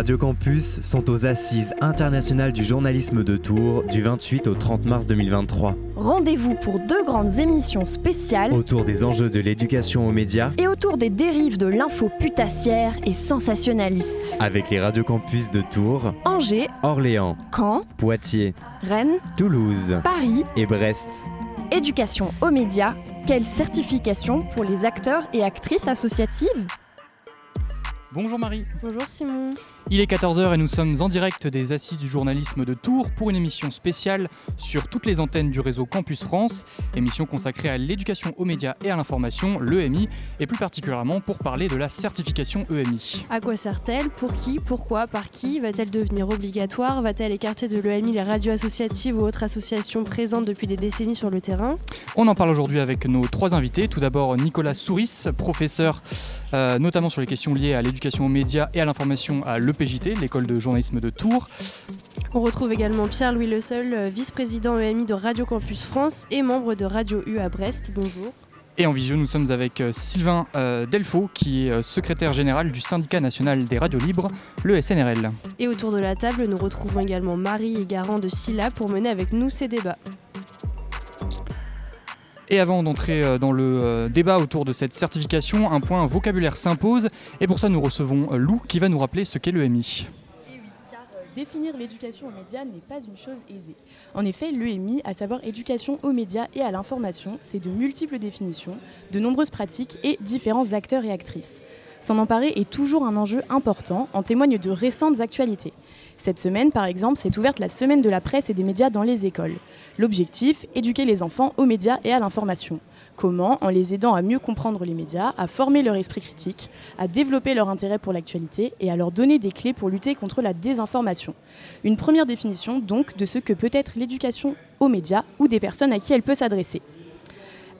Les radiocampus sont aux Assises internationales du journalisme de Tours du 28 au 30 mars 2023. Rendez-vous pour deux grandes émissions spéciales Autour des enjeux de l'éducation aux médias et autour des dérives de l'info putassière et sensationnaliste. avec les radiocampus de Tours, Angers, Orléans, Caen, Poitiers, Rennes, Toulouse Paris, et Brest. éducation aux médias. Quelle certification pour les acteurs et actrices associatives? Bonjour Marie. Bonjour Simon. Il est 14h et nous sommes en direct des Assises du journalisme de Tours pour une émission spéciale sur toutes les antennes du réseau Campus France, émission consacrée à l'éducation aux médias et à l'information, l'EMI, et plus particulièrement pour parler de la certification E EMI. À quoi sert-elle? Pour qui? Pourquoi? Par qui? Va-t-elle devenir obligatoire? Va-t-elle écarter de l'EMI les radios associatives ou autres associations présentes depuis des décennies sur le terrain? On en parle aujourd'hui avec nos trois invités. Tout d'abord Nicolas Souris, professeur euh, notamment sur les questions liées à l'éducation aux médias et à l'information à l'école de journalisme de Tours. On retrouve également Pierre-Louis Le Seul, euh, vice-président EMI de Radio Campus France et membre de Radio U à Brest. Bonjour. Et en visio, nous sommes avec euh, Sylvain euh, Delfaux, qui est secrétaire général du syndicat national des radios libres, le SNRL. Et autour de la table, nous retrouvons également Marie et Garant de Silla pour mener avec nous ces débats. Et avant d'entrer euh, dans le euh, débat autour de cette certification, un point vocabulaire s'impose. Et pour ça, nous recevons euh, Lou qui va nous rappeler ce qu'est l'EMI. Euh, définir l'éducation aux médias n'est pas une chose aisée. En effet, l'EMI, à savoir éducation aux médias et à l'information, c'est de multiples définitions, de nombreuses pratiques et différents acteurs et actrices. S'en emparer est toujours un enjeu important, en témoignent de récentes actualités. Cette semaine, par exemple, s'est ouverte la semaine de la presse et des médias dans les écoles. L'objectif, éduquer les enfants aux médias et à l'information. Comment En les aidant à mieux comprendre les médias, à former leur esprit critique, à développer leur intérêt pour l'actualité et à leur donner des clés pour lutter contre la désinformation. Une première définition donc de ce que peut être l'éducation aux médias ou des personnes à qui elle peut s'adresser.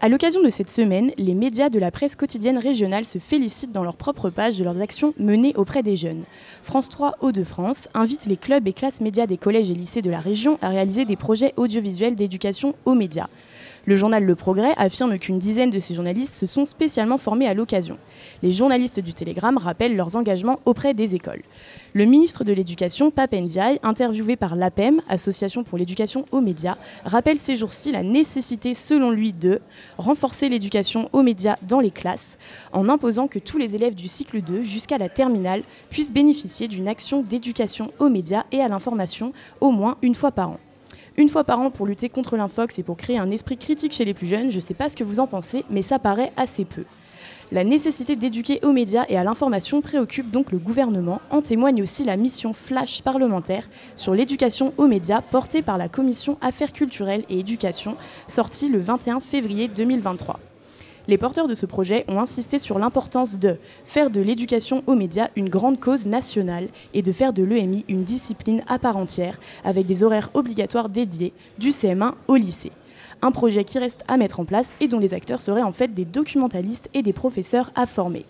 À l'occasion de cette semaine, les médias de la presse quotidienne régionale se félicitent dans leur propre page de leurs actions menées auprès des jeunes. France 3 Hauts-de-France invite les clubs et classes médias des collèges et lycées de la région à réaliser des projets audiovisuels d'éducation aux médias. Le journal Le Progrès affirme qu'une dizaine de ces journalistes se sont spécialement formés à l'occasion. Les journalistes du Télégramme rappellent leurs engagements auprès des écoles. Le ministre de l'Éducation, Pape Ndiaye, interviewé par l'APEM, Association pour l'éducation aux médias, rappelle ces jours-ci la nécessité, selon lui, de renforcer l'éducation aux médias dans les classes, en imposant que tous les élèves du cycle 2 jusqu'à la terminale puissent bénéficier d'une action d'éducation aux médias et à l'information au moins une fois par an. Une fois par an pour lutter contre l'infox et pour créer un esprit critique chez les plus jeunes, je ne sais pas ce que vous en pensez, mais ça paraît assez peu. La nécessité d'éduquer aux médias et à l'information préoccupe donc le gouvernement. En témoigne aussi la mission flash parlementaire sur l'éducation aux médias portée par la commission Affaires culturelles et éducation, sortie le 21 février 2023. Les porteurs de ce projet ont insisté sur l'importance de faire de l'éducation aux médias une grande cause nationale et de faire de l'EMI une discipline à part entière avec des horaires obligatoires dédiés du CM1 au lycée. Un projet qui reste à mettre en place et dont les acteurs seraient en fait des documentalistes et des professeurs à former.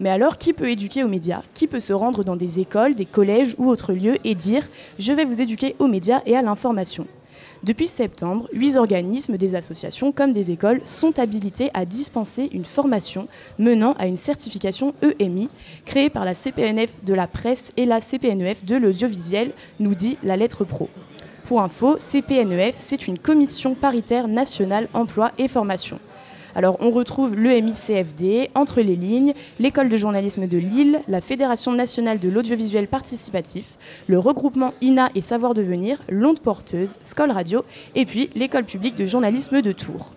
Mais alors, qui peut éduquer aux médias? Qui peut se rendre dans des écoles, des collèges ou autres lieux et dire ⁇ Je vais vous éduquer aux médias et à l'information ⁇ depuis septembre, huit organismes, des associations comme des écoles sont habilités à dispenser une formation menant à une certification EMI créée par la CPNF de la presse et la CPNEF de l'audiovisuel, nous dit la lettre pro. Pour info, CPNEF, c'est une commission paritaire nationale emploi et formation. Alors on retrouve l'EMI-CFD, Entre les lignes, l'École de journalisme de Lille, la Fédération nationale de l'audiovisuel participatif, le regroupement INA et Savoir Devenir, l'Onde Porteuse, Scol Radio et puis l'École publique de journalisme de Tours.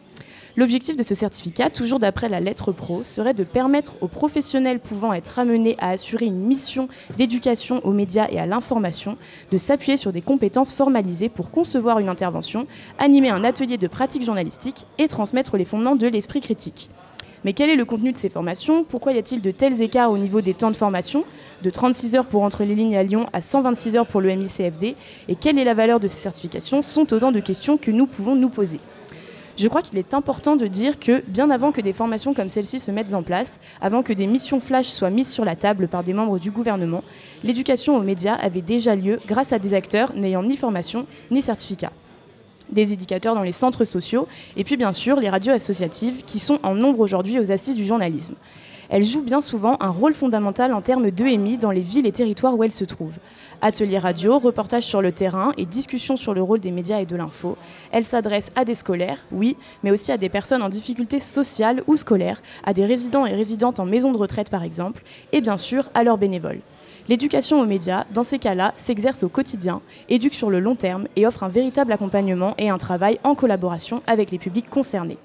L'objectif de ce certificat, toujours d'après la lettre pro, serait de permettre aux professionnels pouvant être amenés à assurer une mission d'éducation aux médias et à l'information de s'appuyer sur des compétences formalisées pour concevoir une intervention, animer un atelier de pratique journalistique et transmettre les fondements de l'esprit critique. Mais quel est le contenu de ces formations? Pourquoi y a-t-il de tels écarts au niveau des temps de formation? De 36 heures pour entre les lignes à Lyon à 126 heures pour le MICFD Et quelle est la valeur de ces certifications? Sont autant de questions que nous pouvons nous poser. Je crois qu'il est important de dire que, bien avant que des formations comme celle-ci se mettent en place, avant que des missions flash soient mises sur la table par des membres du gouvernement, l'éducation aux médias avait déjà lieu grâce à des acteurs n'ayant ni formation ni certificat. Des éducateurs dans les centres sociaux, et puis bien sûr les radios associatives qui sont en nombre aujourd'hui aux assises du journalisme. Elle joue bien souvent un rôle fondamental en termes d'EMI dans les villes et territoires où elle se trouve. Ateliers radio, reportages sur le terrain et discussions sur le rôle des médias et de l'info. Elle s'adresse à des scolaires, oui, mais aussi à des personnes en difficulté sociale ou scolaire, à des résidents et résidentes en maison de retraite par exemple, et bien sûr à leurs bénévoles. L'éducation aux médias, dans ces cas-là, s'exerce au quotidien, éduque sur le long terme et offre un véritable accompagnement et un travail en collaboration avec les publics concernés.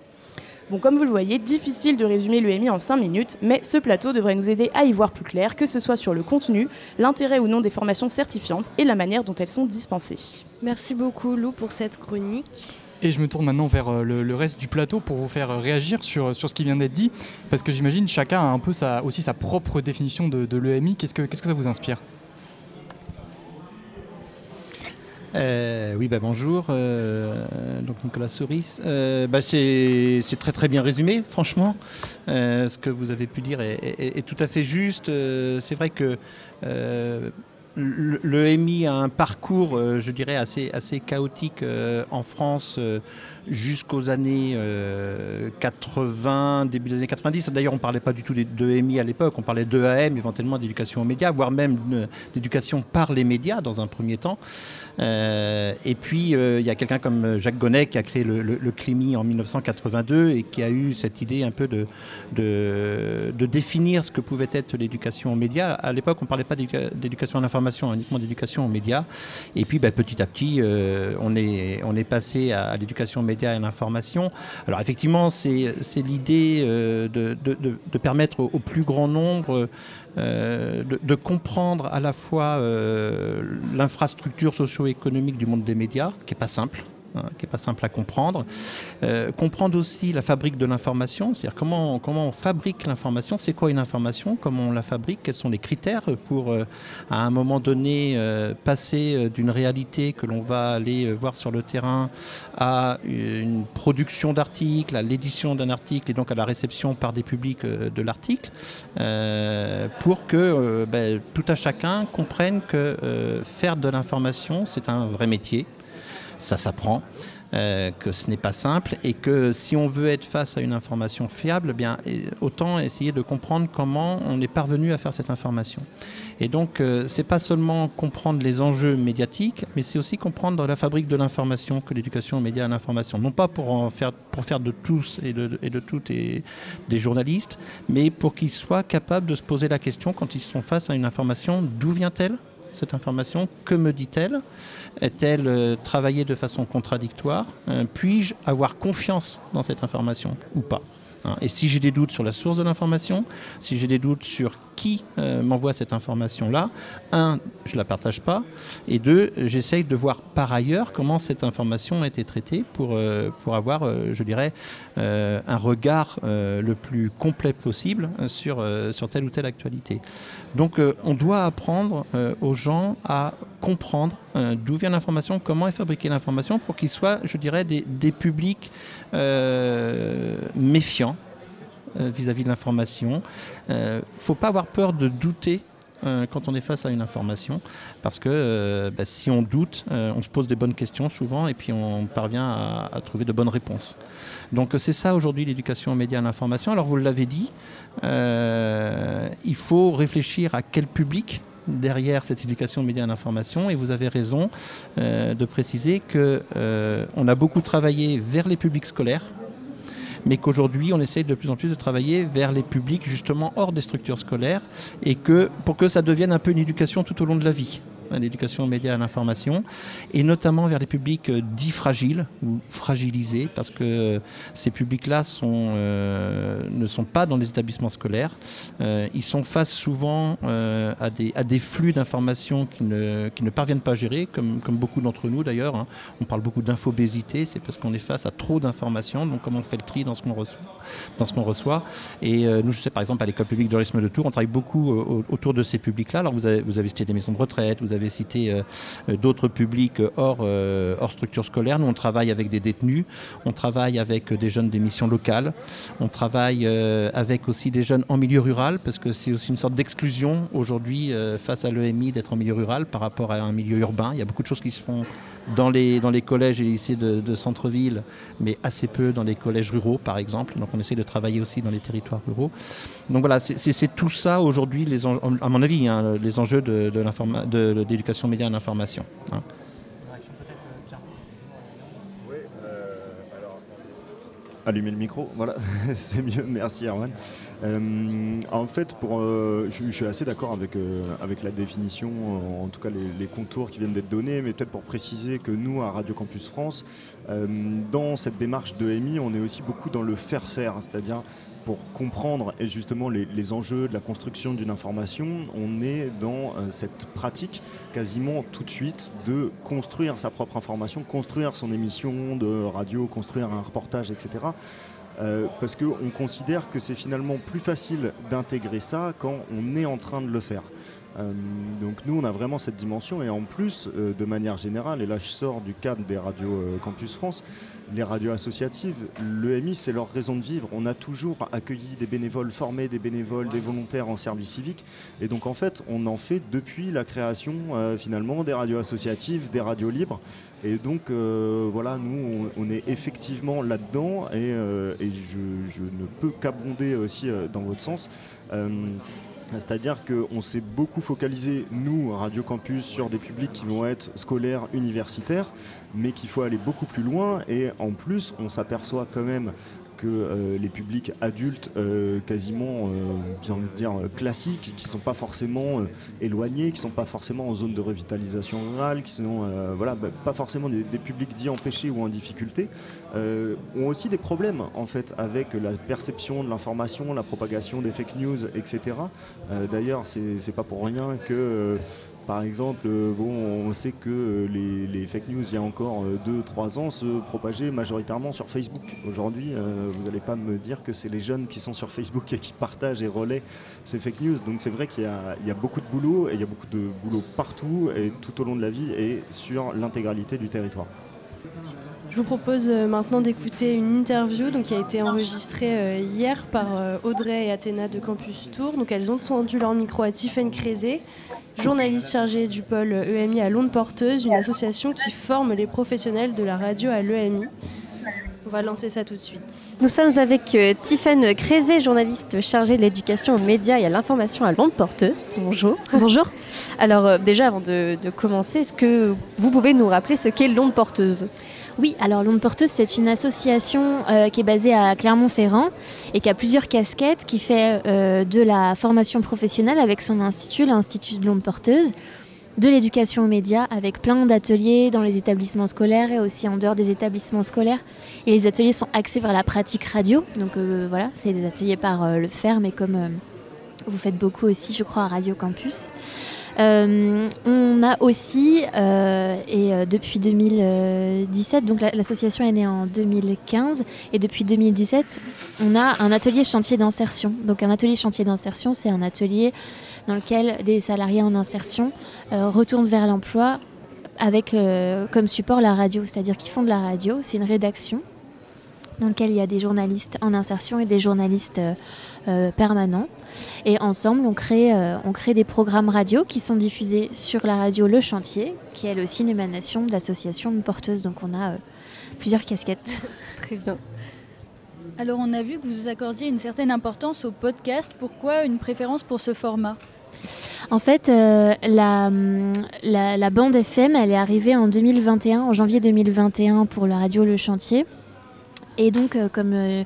Bon, comme vous le voyez, difficile de résumer l'EMI en 5 minutes, mais ce plateau devrait nous aider à y voir plus clair, que ce soit sur le contenu, l'intérêt ou non des formations certifiantes et la manière dont elles sont dispensées. Merci beaucoup Lou pour cette chronique. Et je me tourne maintenant vers euh, le, reste du plateau pour vous faire réagir sur, sur ce qui vient d'être dit, parce que j'imagine chacun a un peu sa, aussi sa propre définition de, de l'EMI. Qu'est-ce que, qu'est-ce que ça vous inspire? Euh, oui, bah, bonjour. Euh, donc Nicolas Souris. Euh, bah, c'est très bien résumé, franchement. ce que vous avez pu dire est, tout à fait juste. c'est vrai que le, MI a un parcours, je dirais, assez chaotique en France jusqu'aux années 80, euh, début des années 90. D'ailleurs, on ne parlait pas du tout d'EMI à l'époque, on parlait d'EAM, éventuellement d'éducation aux médias, voire même d'éducation par les médias dans un premier temps. Euh, et puis, euh, il y a quelqu'un comme Jacques Gonnet qui a créé le, le, CLIMI en 1982 et qui a eu cette idée un peu de, définir ce que pouvait être l'éducation aux médias. À l'époque, on ne parlait pas d'éducation à l'information, uniquement d'éducation aux médias. Et puis, bah, petit à petit, on, est, on est passé à, l'éducation aux médias et l'information. Alors effectivement, c'est l'idée euh, de, permettre au, plus grand nombre euh, de, comprendre à la fois euh, l'infrastructure socio-économique du monde des médias, qui n'est pas simple, Hein, qui n'est pas simple à comprendre. Euh, comprendre aussi la fabrique de l'information, c'est-à-dire comment, comment on fabrique l'information, c'est quoi une information, comment on la fabrique, quels sont les critères pour, euh, à un moment donné, euh, passer d'une réalité que l'on va aller voir sur le terrain à une production d'articles, à l'édition d'un article et donc à la réception par des publics de l'article, pour que ben, tout à chacun comprenne que faire de l'information, c'est un vrai métier ça s'apprend. Euh, que ce n'est pas simple et que si on veut être face à une information fiable, eh bien autant essayer de comprendre comment on est parvenu à faire cette information. Et donc euh, c'est pas seulement comprendre les enjeux médiatiques, mais c'est aussi comprendre la fabrique de l'information que l'éducation aux médias à l'information. Non pas pour faire de tous et de, toutes des journalistes, mais pour qu'ils soient capables de se poser la question quand ils sont face à une information d'où vient-elle cette information? Que me dit-elle? Est-elle euh, travaillée de façon contradictoire euh, Puis-je avoir confiance dans cette information ou pas hein? Et si j'ai des doutes sur la source de l'information, si j'ai des doutes sur qui euh, m'envoie cette information-là, un, je ne la partage pas, et deux, j'essaye de voir par ailleurs comment cette information a été traitée pour, euh, pour avoir, euh, je dirais, un regard le plus complet possible sur, sur telle ou telle actualité. Donc on doit apprendre aux gens à comprendre d'où vient l'information, comment est fabriquée l'information, pour qu'ils soient, je dirais, des, des publics méfiants euh, vis-à-vis de l'information. Il euh, ne faut pas avoir peur de douter euh, quand on est face à une information, parce que bah, si on doute, on se pose des bonnes questions souvent et puis on parvient à, trouver de bonnes réponses. Donc c'est ça aujourd'hui l'éducation aux médias et à l'information. Alors vous l'avez dit, il faut réfléchir à quel public derrière cette éducation aux médias et à l'information et vous avez raison de préciser qu'on a beaucoup travaillé vers les publics scolaires mais qu'aujourd'hui on essaye de plus en plus de travailler vers les publics justement hors des structures scolaires et que pour que ça devienne un peu une éducation tout au long de la vie l'éducation aux médias à l'information, et notamment vers les publics euh, dits fragiles ou fragilisés, parce que euh, ces publics-là euh, ne sont pas dans les établissements scolaires. ils sont face souvent à, des, à flux d'informations qui ne, parviennent pas à gérer, comme, beaucoup d'entre nous d'ailleurs. Hein. On parle beaucoup d'infobésité, c'est parce qu'on est face à trop d'informations, donc comment on fait le tri dans ce qu'on reçoit. Et nous, je sais par exemple à l'école publique de journalisme de Tours, on travaille beaucoup autour de ces publics-là. Alors vous avez, vous avez cité des maisons de retraite, vous avez avez cité d'autres publics hors, hors structure scolaire. Nous, on travaille avec des détenus, on travaille avec des jeunes des missions locales, on travaille avec aussi des jeunes en milieu rural, parce que c'est aussi une sorte d'exclusion aujourd'hui face à l'EMI d'être en milieu rural par rapport à un milieu urbain. Il y a beaucoup de choses qui se font dans les, dans les collèges et lycées de, de centre-ville, mais assez peu dans les collèges ruraux, par exemple. Donc on essaie de travailler aussi dans les territoires ruraux. Donc voilà, c'est tout ça aujourd'hui, à mon avis, hein, les enjeux de, de l'éducation média et l'information. Hein. Allumer le micro, voilà, c'est mieux, merci Erwan. Euh, en fait, pour, euh, je, suis assez d'accord avec, euh, avec la définition, en tout cas les, contours qui viennent d'être donnés, mais peut-être pour préciser que nous, à Radio Campus France, dans cette démarche de MI, on est aussi beaucoup dans le faire-faire, c'est-à-dire pour comprendre justement les, enjeux de la construction d'une information, on est dans cette pratique quasiment tout de suite de construire sa propre information, construire son émission de radio, construire un reportage, etc. Euh, parce qu'on considère que c'est finalement plus facile d'intégrer ça quand on est en train de le faire. Euh, donc nous, on a vraiment cette dimension et en plus, euh, de manière générale, et là je sors du cadre des radios Campus France, les radios associatives, l'EMI, c'est leur raison de vivre. On a toujours accueilli des bénévoles, formé des bénévoles, des volontaires en service civique. Et donc en fait, on en fait depuis la création finalement des radios associatives, des radios libres. Et donc voilà, nous, on, est effectivement là-dedans et, je, je, ne peux qu'abonder aussi dans votre sens. C'est-à-dire qu'on s'est beaucoup focalisé, nous, Radio Campus, sur des publics qui vont être scolaires, universitaires, mais qu'il faut aller beaucoup plus loin. Et en plus, on s'aperçoit quand même que euh, les publics adultes euh, quasiment euh, dire, classiques, qui ne sont pas forcément éloignés, qui ne sont pas forcément en zone de revitalisation rurale, qui sont voilà, bah, pas forcément des, publics dits empêchés ou en difficulté, ont aussi des problèmes en fait avec la perception de l'information, la propagation des fake news, etc. D'ailleurs, c'est pas pour rien que par exemple, euh, on sait que euh, les, fake news, il y a encore 2-3 euh, ans, se propageaient majoritairement sur Facebook. Aujourd'hui, vous n'allez pas me dire que c'est les jeunes qui sont sur Facebook et qui partagent et relaient ces fake news. Donc c'est vrai qu'il y, a beaucoup de boulot, et il y a beaucoup de boulot partout et tout au long de la vie et sur l'intégralité du territoire. Je vous propose maintenant d'écouter une interview donc, qui a été enregistrée hier par Audrey et Athéna de Campus Tour. Donc, elles ont tendu leur micro à Tiffany Crézé, journaliste chargé du pôle EMI à Londres Porteuse, une association qui forme les professionnels de la radio à l'EMI. On va lancer ça tout de suite. Nous sommes avec euh, Tiffaine Crézé, journaliste chargée de l'éducation aux médias et à l'information à Londres Porteuse. Bonjour. Bonjour. Alors euh, déjà avant de, de commencer, est-ce que vous pouvez nous rappeler ce qu'est Londres Porteuse? Oui, alors L'Onde Porteuse, c'est une association euh, qui est basée à Clermont-Ferrand et qui a plusieurs casquettes, qui fait euh, de la formation professionnelle avec son institut, l'Institut de l'Onde Porteuse, de l'éducation aux médias avec plein d'ateliers dans les établissements scolaires et aussi en dehors des établissements scolaires. Et les ateliers sont axés vers la pratique radio, donc euh, voilà, c'est des ateliers par le faire, mais comme vous faites beaucoup aussi, je crois, à Radio Campus. Euh, on a aussi, euh, et euh, depuis 2017, donc l'association est née en 2015, et depuis 2017, on a un atelier chantier d'insertion. Donc un atelier chantier d'insertion, c'est un atelier dans lequel des salariés en insertion retournent vers l'emploi avec comme support la radio, c'est-à-dire qu'ils font de la radio, c'est une rédaction dans laquelle il y a des journalistes en insertion et des journalistes permanent. Et ensemble, on crée, euh, on crée des programmes radio qui sont diffusés sur la radio Le Chantier, qui est elle aussi une émanation de l'association de porteuses. Donc on a euh, plusieurs casquettes. Très bien. Alors on a vu que vous accordiez une certaine importance au podcast. Pourquoi une préférence pour ce format? En fait, la, la, la, bande FM, elle est arrivée en 2021, en janvier 2021 pour la radio Le Chantier. Et donc, comme comme euh,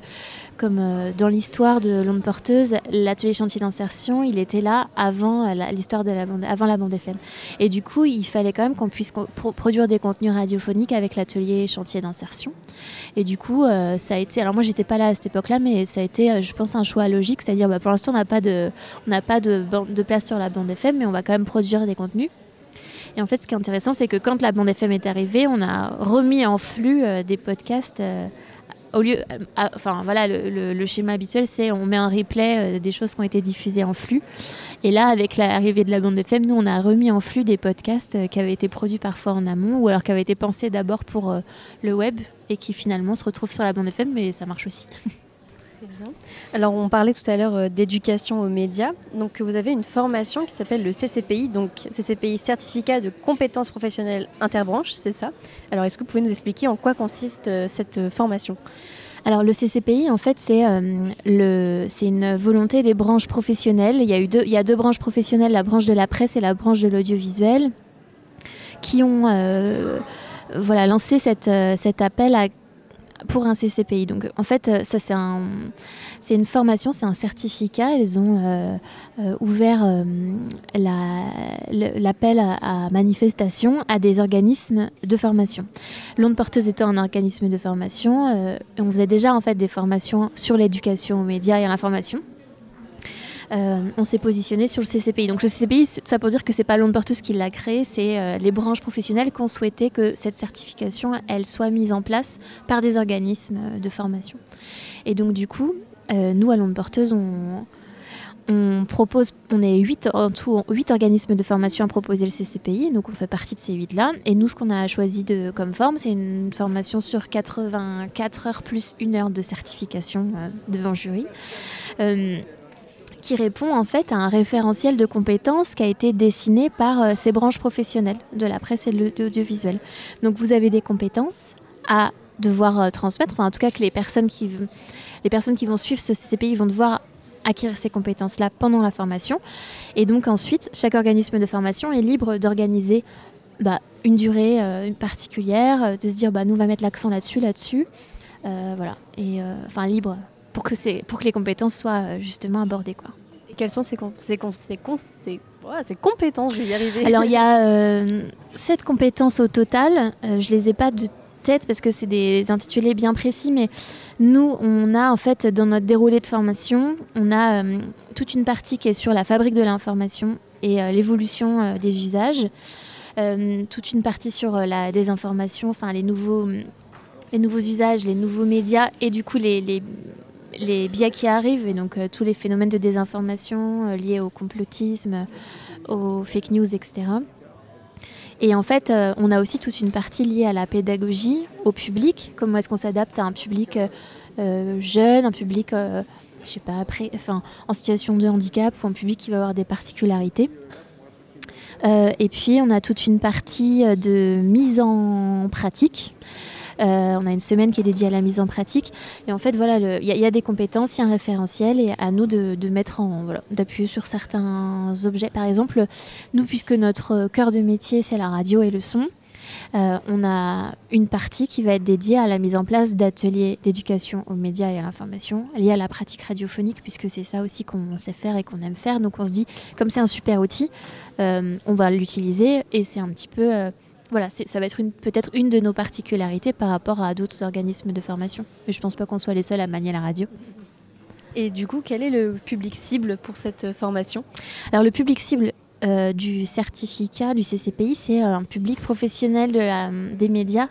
dans l'histoire de L'Onde Porteuse, l'atelier chantier d'insertion, il était là avant euh, l'histoire de la bande, avant la bande FM. Et du coup, il fallait quand même qu'on puisse produire des contenus radiophoniques avec l'atelier chantier d'insertion. Et du coup, euh, ça a été. Alors moi, j'étais pas là à cette époque-là, mais ça a été, je pense, un choix logique, c'est-à-dire, bah, pour l'instant, on n'a pas de, on n'a pas de, de place sur la bande FM, mais on va quand même produire des contenus. Et en fait, ce qui est intéressant, c'est que quand la bande FM est arrivée, on a remis en flux des podcasts au lieu, enfin voilà, le, schéma habituel, c'est on met un replay des choses qui ont été diffusées en flux. Et là, avec l'arrivée de la bande FM, nous, on a remis en flux des podcasts qui avaient été produits parfois en amont ou alors qui avaient été pensés d'abord pour le web et qui finalement se retrouvent sur la bande FM, mais ça marche aussi. Alors, on parlait tout à l'heure euh, d'éducation aux médias. Donc, vous avez une formation qui s'appelle le CCPI, donc CCPI Certificat de compétences professionnelles interbranches, c'est ça? Alors, est-ce que vous pouvez nous expliquer en quoi consiste euh, cette euh, formation? Alors le CCPI, en fait, c'est une volonté des branches professionnelles. Il y, a eu deux, branches professionnelles, la branche de la presse et la branche de l'audiovisuel, qui ont lancé cet appel à pour un CCPI. Donc en fait, euh, ça c'est un, c'est une formation, c'est un certificat. Ils ont euh, euh, ouvert l'appel à, manifestation à des organismes de formation. L'onde porteuse étant un organisme de formation, on faisait déjà en fait des formations sur l'éducation aux médias et à l'information. Euh, on s'est positionné sur le CCPI. Donc le CCPI, ça pour dire que c'est pas l'onde porteuse qui l'a créé, c'est euh, les branches professionnelles qui ont souhaité que cette certification, elle soit mise en place par des organismes euh, de formation. Et donc du coup, nous à l'onde porteuse, on, propose, on est 8 en tout, 8 organismes de formation à proposer le CCPI, donc on fait partie de ces 8 là. Et nous, ce qu'on a choisi de, comme forme, c'est une formation sur 84 heures plus une heure de certification devant jury qui répond en fait à un référentiel de compétences qui a été dessiné par euh, ces branches professionnelles de la presse et de l'audiovisuel. Donc vous avez des compétences à devoir euh, transmettre, enfin, en tout cas que les personnes qui, les personnes qui vont suivre ce CCPI vont devoir acquérir ces compétences-là pendant la formation. Et donc ensuite, chaque organisme de formation est libre d'organiser bah, une durée euh, particulière, de se dire bah, nous on va mettre l'accent là-dessus, là-dessus. voilà. Et enfin libre pour que, pour que les compétences soient euh, justement abordées. Quoi. Et quelles sont ces, ces, ces, compétences Je vais y arriver. Alors, il y a euh, sept compétences au total. Euh, je ne les ai pas de tête parce que c'est des intitulés bien précis, mais nous, on a en fait dans notre déroulé de formation, on a toute une partie qui est sur la fabrique de l'information et l'évolution des usages, toute une partie sur la désinformation, enfin les nouveaux, les nouveaux usages, les nouveaux médias et du coup les, les les biais qui arrivent et donc euh, tous les phénomènes de désinformation euh, liés au complotisme, aux fake news, etc. Et en fait, euh, on a aussi toute une partie liée à la pédagogie, au public. Comment est-ce qu'on s'adapte à un public jeune, un public, je sais pas, après, enfin, en situation de handicap ou un public qui va avoir des particularités. et puis, on a toute une partie de mise en pratique. Euh, on a une semaine qui est dédiée à la mise en pratique. Et en fait, voilà, il y, a des compétences, il y a un référentiel et à nous de, mettre en, d'appuyer sur certains objets. Par exemple, nous, puisque notre cœur de métier, c'est la radio et le son, euh, on a une partie qui va être dédiée à la mise en place d'ateliers d'éducation aux médias et à l'information liés à la pratique radiophonique, puisque c'est ça aussi qu'on sait faire et qu'on aime faire. Donc on se dit, comme c'est un super outil, euh, on va l'utiliser et c'est un petit peu voilà, ça va être peut-être une de nos particularités par rapport à d'autres organismes de formation. Mais je ne pense pas qu'on soit les seuls à manier la radio. Et du coup, quel est le public cible pour cette formation? Alors le public cible euh, du certificat du CCPI, c'est un public professionnel de des médias,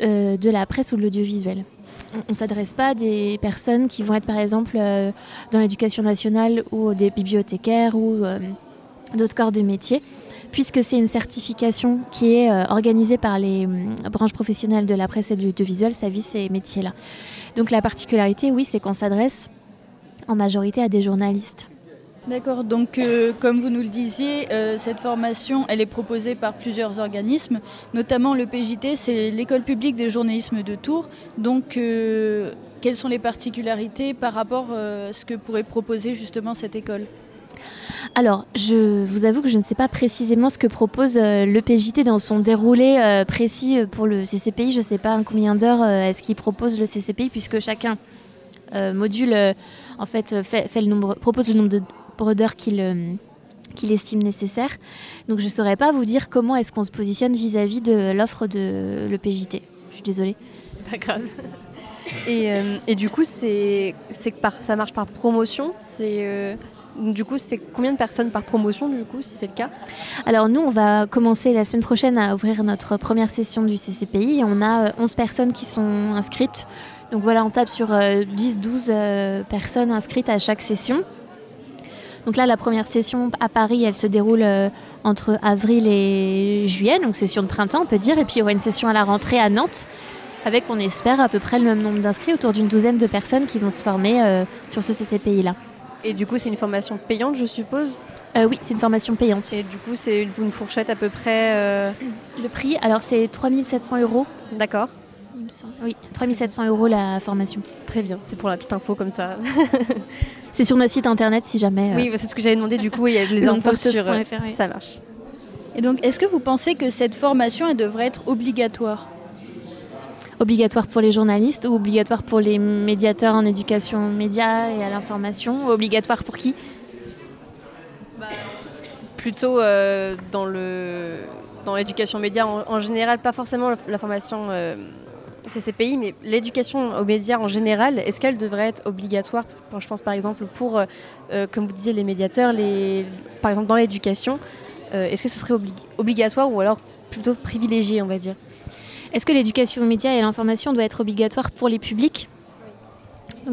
euh, de la presse ou de l'audiovisuel. On ne s'adresse pas à des personnes qui vont être par exemple euh, dans l'éducation nationale ou des bibliothécaires ou d'autres corps de métier puisque c'est une certification qui est euh, organisée par les hum, branches professionnelles de la presse et de l'audiovisuel, ça vise ces métiers-là. Donc la particularité, oui, c'est qu'on s'adresse en majorité à des journalistes. D'accord, donc euh, comme vous nous le disiez, euh, cette formation, elle est proposée par plusieurs organismes, notamment le PJT, c'est l'école publique des journalismes de Tours. Donc quelles sont les particularités par rapport à ce que pourrait proposer justement cette école? Alors, je vous avoue que je ne sais pas précisément ce que propose euh, le PJT dans son déroulé euh, précis euh, pour le CCPI. Je ne sais pas combien d'heures est-ce qu'il propose le CCPI, puisque chacun module, en fait, fait, le nombre, propose le nombre d'heures qu'il qu'il estime nécessaire. Donc je ne saurais pas vous dire comment est-ce qu'on se positionne vis-à-vis de l'offre de le PJT. Je suis désolée. Pas grave. Et, et du coup, c'est par, ça marche par promotion. C'est du coup, c'est combien de personnes par promotion, du coup, si c'est le cas? Alors nous, on va commencer la semaine prochaine à ouvrir notre première session du CCPI. on a 11 euh, personnes qui sont inscrites Donc voilà, on tape sur 10-12 personnes inscrites à chaque session. Donc là, la première session à Paris, elle se déroule entre avril et juillet, donc session de printemps, on peut dire. Et puis il y aura une session à la rentrée à Nantes, avec, on espère, à peu près le même nombre d'inscrits, autour d'une douzaine de personnes qui vont se former sur ce CCPI-là. Et du coup, c'est une formation payante, je suppose euh, oui, c'est une formation payante. Et du coup, c'est une fourchette à peu près euh, Le prix, alors c'est 3700 euros. D'accord. Oui, 3700 euros la formation. Très bien, c'est pour la petite info comme ça. c'est sur notre site internet si jamais. Oui, euh, c'est ce que j'avais demandé du coup, il y a les infos sur. Ça marche. Et donc, est-ce que vous pensez que cette formation elle devrait être obligatoire? Obligatoire pour les journalistes ou obligatoire pour les médiateurs en éducation média et à l'information Obligatoire pour qui? Plutôt euh, dans le dans l'éducation média en, général, pas forcément la, formation euh, CCPI, mais l'éducation aux médias en général, est-ce qu'elle devrait être obligatoire? Je pense par exemple pour, euh, comme vous disiez, les médiateurs, les, par exemple dans l'éducation, est-ce que ce serait obligatoire ou alors plutôt privilégié, on va dire? Est-ce que l'éducation aux médias et l'information doit être obligatoire pour les publics?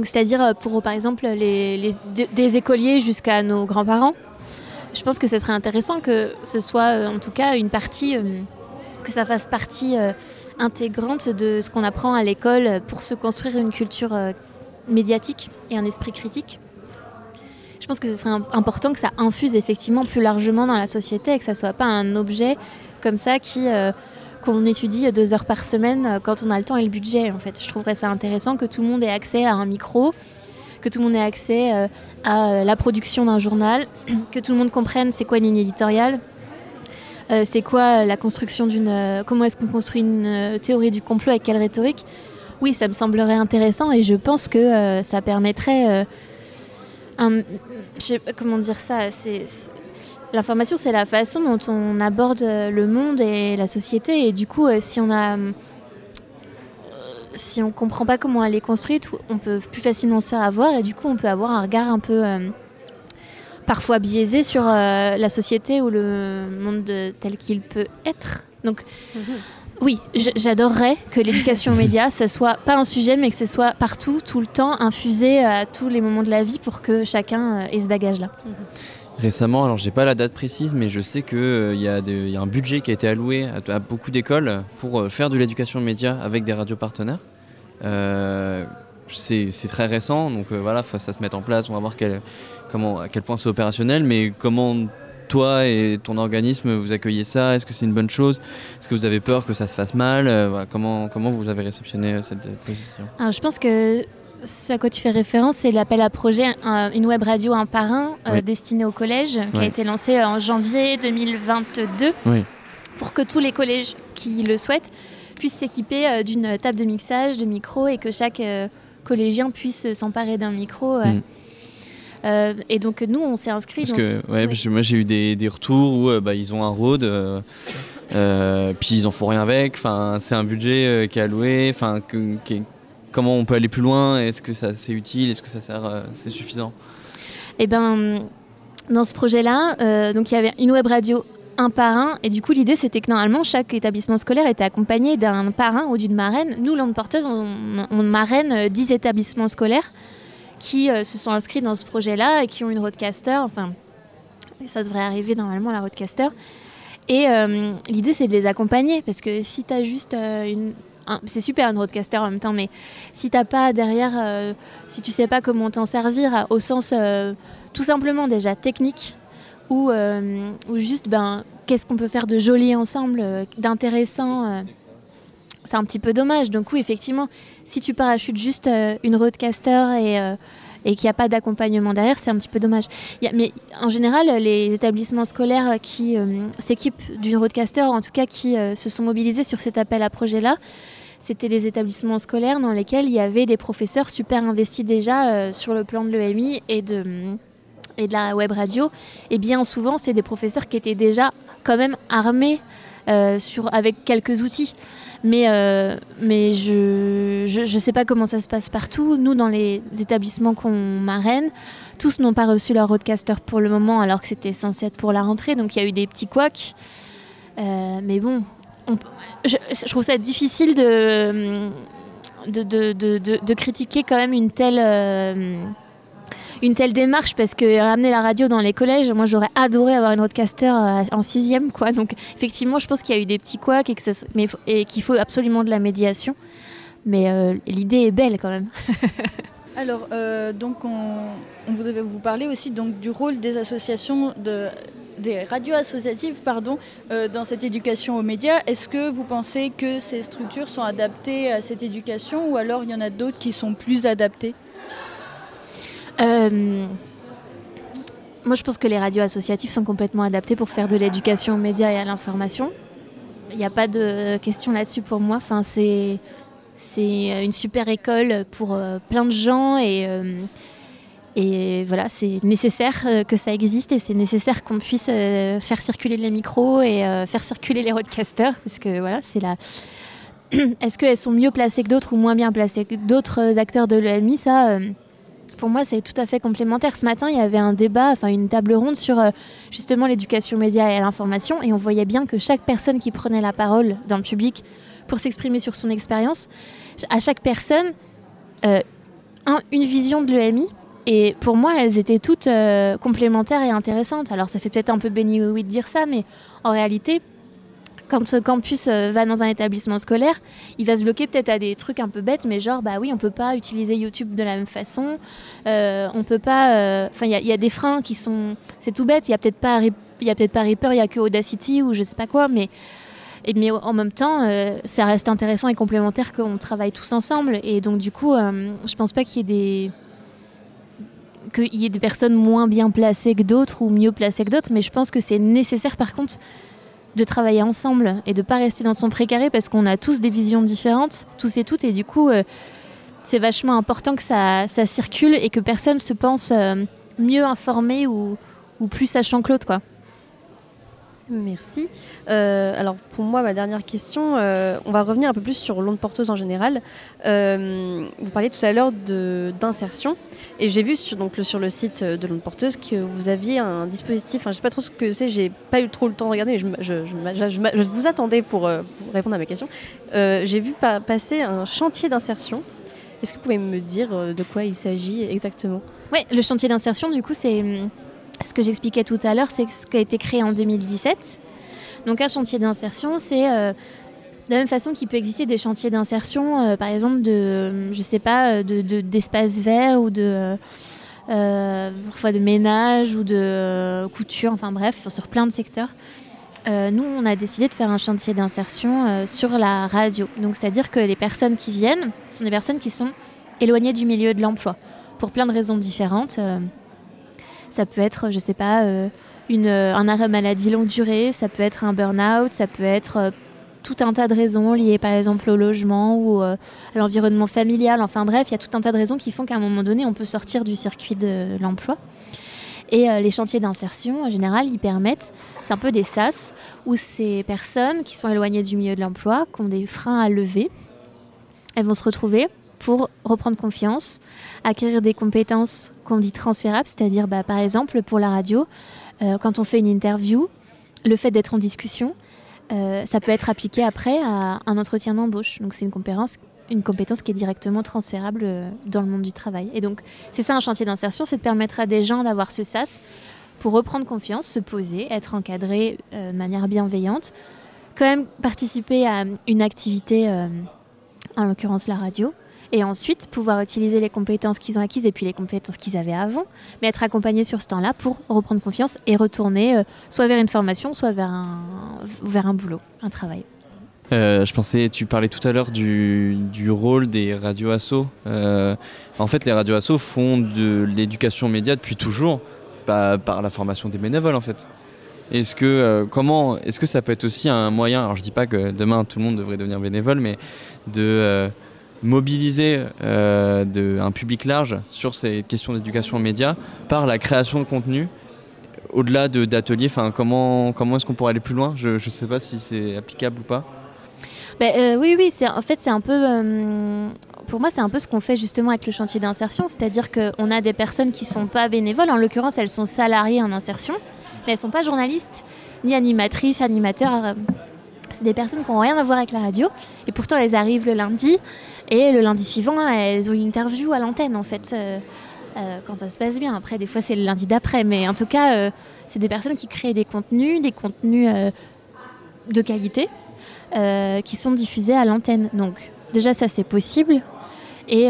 C'est-à-dire pour, par exemple, les, des écoliers jusqu'à nos grands-parents? Je pense que ce serait intéressant que ce soit euh, en tout cas une partie, euh, que ça fasse partie euh, intégrante de ce qu'on apprend à l'école pour se construire une culture médiatique et un esprit critique. Je pense que ce serait important que ça infuse effectivement plus largement dans la société et que ça ne soit pas un objet comme ça qui qu'on étudie deux heures par semaine quand on a le temps et le budget. En fait, je trouverais ça intéressant que tout le monde ait accès à un micro, que tout le monde ait accès euh, à euh, la production d'un journal, que tout le monde comprenne c'est quoi une ligne éditoriale, euh, c'est quoi la construction d'une. comment est-ce qu'on construit une théorie du complot avec quelle rhétorique. Oui, ça me semblerait intéressant et je pense que ça permettrait. Un, comment dire ça. C'est, L'information, c'est la façon dont on aborde le monde et la société. Et du coup, si on a si on ne comprend pas comment elle est construite, on peut plus facilement se faire avoir et du coup on peut avoir un regard un peu euh, parfois biaisé sur euh, la société ou le monde tel qu'il peut être. Donc mhm. oui, j'adorerais que l'éducation aux médias, ce soit pas un sujet mais que ce soit partout, tout le temps, infusé à tous les moments de la vie pour que chacun euh, ait ce bagage-là. Mhm. Récemment, alors j'ai pas la date précise, mais je sais qu'il y, a un budget qui a été alloué à, beaucoup d'écoles pour faire de l'éducation média avec des radios partenaires. Euh, c'est très récent, donc euh, voilà, ça se mettre en place, on va voir comment, à quel point c'est opérationnel, mais comment toi et ton organisme vous accueillez ça? Est-ce que c'est une bonne chose? Est-ce que vous avez peur que ça se fasse mal? Euh, comment, vous avez réceptionné cette position? Alors, Je pense que ce à quoi tu fais référence, c'est l'appel à projet, une web radio un par un destinée au collège, qui a été lancé en janvier 2022, pour que tous les collèges qui le souhaitent puissent s'équiper euh, d'une table de mixage, de micros, et que chaque euh, collégien puisse s'emparer d'un micro. Euh, mm. et donc nous, on s'est inscrit. Parce que, ouais, moi j'ai eu des, des, retours où bah, ils ont un road, puis ils en font rien avec. Enfin, c'est un budget qui est alloué. Enfin, comment on peut aller plus loin Est-ce que ça c'est utile Est-ce que ça sert C'est suffisant? Eh ben, dans ce projet-là, donc il y avait une web radio un parrain. Et du coup, l'idée, c'était que normalement, chaque établissement scolaire était accompagné d'un parrain ou d'une marraine. Nous, Langue Porteuse, on, marraine 10 euh, établissements scolaires qui euh, se sont inscrits dans ce projet-là et qui ont une roadcaster. Enfin, ça devrait arriver normalement, la roadcaster. Et euh, l'idée, c'est de les accompagner parce que si tu as juste une. C'est super une roadcaster en même temps, mais si t'as pas derrière, si tu sais pas comment t'en servir au sens tout simplement déjà technique, ou, euh, juste ben, qu'est-ce qu'on peut faire de joli ensemble, euh, d'intéressant. Euh, c'est un petit peu dommage. Donc oui, effectivement, si tu parachutes juste une roadcaster et, et qu'il n'y a pas d'accompagnement derrière, c'est un petit peu dommage. mais en général, les établissements scolaires qui s'équipent d'une roadcaster, en tout cas qui se sont mobilisés sur cet appel à projet-là, c'était des établissements scolaires dans lesquels il y avait des professeurs super investis déjà sur le plan de l'EMI et de et de la web radio, et bien souvent, c'est des professeurs qui étaient déjà quand même armés euh, sur, avec quelques outils. Mais, euh, mais je ne sais pas comment ça se passe partout. Nous, dans les établissements qu'on marraine, tous n'ont pas reçu leur roadcaster pour le moment, alors que c'était censé être pour la rentrée. Donc il y a eu des petits couacs. Euh, mais bon, je, je, trouve ça difficile de de, de, de, de, critiquer quand même une telle une telle démarche parce que ramener la radio dans les collèges, moi j'aurais adoré avoir une roadcaster en sixième quoi. Donc effectivement, je pense qu'il y a eu des petits couacs et, qu'il faut absolument de la médiation. Mais l'idée est belle quand même. Alors, euh, donc on, voudrait vous parler aussi donc, du rôle des associations, de, des radios associatives pardon, euh, dans cette éducation aux médias. Est-ce que vous pensez que ces structures sont adaptées à cette éducation ou alors il y en a d'autres qui sont plus adaptées? Euh, Moi, je pense que les radios associatives sont complètement adaptées pour faire de l'éducation aux médias et à l'information. Il n'y a pas de question là-dessus pour moi. Enfin, c'est c'est une super école pour euh, plein de gens et, euh, et voilà, c'est nécessaire que ça existe et c'est nécessaire qu'on puisse faire circuler les micros et faire circuler les roadcasters parce que voilà, c'est la. Est-ce qu'elles sont mieux placées que d'autres ou moins bien placées que d'autres acteurs de l'EMI Ça, pour moi, c'est tout à fait complémentaire. Ce matin, il y avait un débat, enfin une table ronde sur justement l'éducation média et l'information, et on voyait bien que chaque personne qui prenait la parole dans le public pour s'exprimer sur son expérience. À chaque personne, euh, une vision de l'EMI. Et pour moi, elles étaient toutes euh, complémentaires et intéressantes. Alors, ça fait peut-être un peu béni oui de dire ça, mais en réalité, quand ce campus euh, va dans un établissement scolaire, il va se bloquer peut-être à des trucs un peu bêtes, mais genre, bah oui, on peut pas utiliser YouTube de la même façon. on peut pas. Enfin, il y, a des freins qui sont. C'est tout bête. Il y a peut-être pas. Pas Reaper, il y a que Audacity ou je sais pas quoi, mais mais en même temps, euh, ça reste intéressant et complémentaire qu'on travaille tous ensemble. Et donc, du coup, euh, je pense pas qu'il y ait des qu'il y ait des personnes moins bien placées que d'autres ou mieux placées que d'autres, mais je pense que c'est nécessaire par contre de travailler ensemble et de pas rester dans son précaré parce qu'on a tous des visions différentes, tous et toutes, et du coup, euh, c'est vachement important que ça, ça, circule et que personne se pense mieux informé ou, ou plus sachant que l'autre, quoi. Merci. Euh, alors pour moi, ma dernière question, euh, on va revenir un peu plus sur l'onde porteuse en général. Euh, vous parliez tout à l'heure d'insertion et j'ai vu sur, donc, le, sur le site de l'onde porteuse que vous aviez un dispositif, je ne sais pas trop ce que c'est, j'ai pas eu trop le temps de regarder, mais je, je, vous attendais pour, répondre à ma question. j'ai vu passer un chantier d'insertion. Est-ce que vous pouvez me dire de quoi il s'agit exactement? Oui, le chantier d'insertion, du coup, c'est hum, ce que j'expliquais tout à l'heure, c'est ce qui a été créé en 2017. Donc un chantier d'insertion, c'est euh, de la même façon qu'il peut exister des chantiers d'insertion, euh, par exemple de, je sais pas, euh, d'espaces de, verts ou de parfois de ménage ou de couture, enfin bref, sur plein de secteurs. nous, on a décidé de faire un chantier d'insertion sur la radio. Donc, c'est-à-dire que les personnes qui viennent sont des personnes qui sont éloignées du milieu de l'emploi pour plein de raisons différentes. Ça peut être, je sais pas, euh, une, euh, un arrêt maladie longue durée, ça peut être un burn-out, ça peut être euh, tout un tas de raisons liées par exemple au logement ou à l'environnement familial. Enfin bref, il y a tout un tas de raisons qui font qu'à un moment donné, on peut sortir du circuit de l'emploi. Et les chantiers d'insertion, en général, ils permettent, c'est un peu des SAS, où ces personnes qui sont éloignées du milieu de l'emploi, qui ont des freins à lever, elles vont se retrouver pour reprendre confiance, acquérir des compétences qu'on dit transférables, c'est-à-dire bah, par exemple pour la radio, euh, quand on fait une interview, le fait d'être en discussion, euh, ça peut être appliqué après à un entretien d'embauche. Donc c'est une compétence, qui est directement transférable euh, dans le monde du travail. Et donc c'est ça un chantier d'insertion, c'est de permettre à des gens d'avoir ce sas pour reprendre confiance, se poser, être encadré de manière bienveillante, quand même participer à une activité, en l'occurrence la radio, et ensuite pouvoir utiliser les compétences qu'ils ont acquises et puis les compétences qu'ils avaient avant, mais être accompagnés sur ce temps-là pour reprendre confiance et retourner euh, soit vers une formation, soit vers un, vers un boulot, un travail. Euh, je pensais, tu parlais tout à l'heure du, rôle des radios assos. Euh, en fait, les radios assos font de l'éducation média depuis toujours, par, par la formation des bénévoles en fait. Est-ce que, est-ce que ça peut être aussi un moyen, alors je dis pas que demain tout le monde devrait devenir bénévole, mais de mobiliser euh, de, un public large sur ces questions d'éducation aux médias par la création de contenu au-delà d'ateliers enfin, comment, comment est-ce qu'on pourrait aller plus loin? Je ne sais pas si c'est applicable ou pas. Ben, euh, oui, oui, en fait, c'est un peu. Euh, pour moi, c'est un peu ce qu'on fait justement avec le chantier d'insertion, c'est-à-dire qu'on a des personnes qui ne sont pas bénévoles, en l'occurrence, elles sont salariées en insertion, mais elles ne sont pas journalistes, ni animatrices, animateurs Des personnes qui n'ont rien à voir avec la radio, et pourtant elles arrivent le lundi, et le lundi suivant, elles ont une interview à l'antenne en fait. Euh, euh, quand ça se passe bien. Après, des fois, c'est le lundi d'après. Mais en tout cas, euh, c'est des personnes qui créent des contenus, des contenus de qualité, qui sont diffusés à l'antenne. Donc, déjà, ça, c'est possible. Et,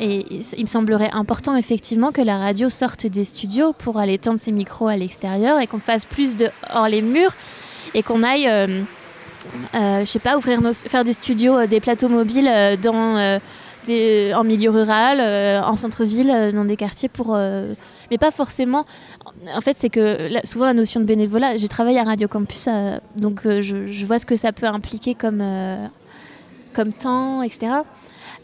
et, il me semblerait important, effectivement, que la radio sorte des studios pour aller tendre ses micros à l'extérieur et qu'on fasse plus de hors les murs et qu'on aille je sais pas, ouvrir nos, faire des studios, euh, des plateaux mobiles euh, dans, des, en milieu rural, en centre-ville, dans des quartiers pour. mais pas forcément. En fait, c'est que souvent la notion de bénévolat, j'ai travaillé à Radio Campus, donc je, vois ce que ça peut impliquer comme, comme temps, etc.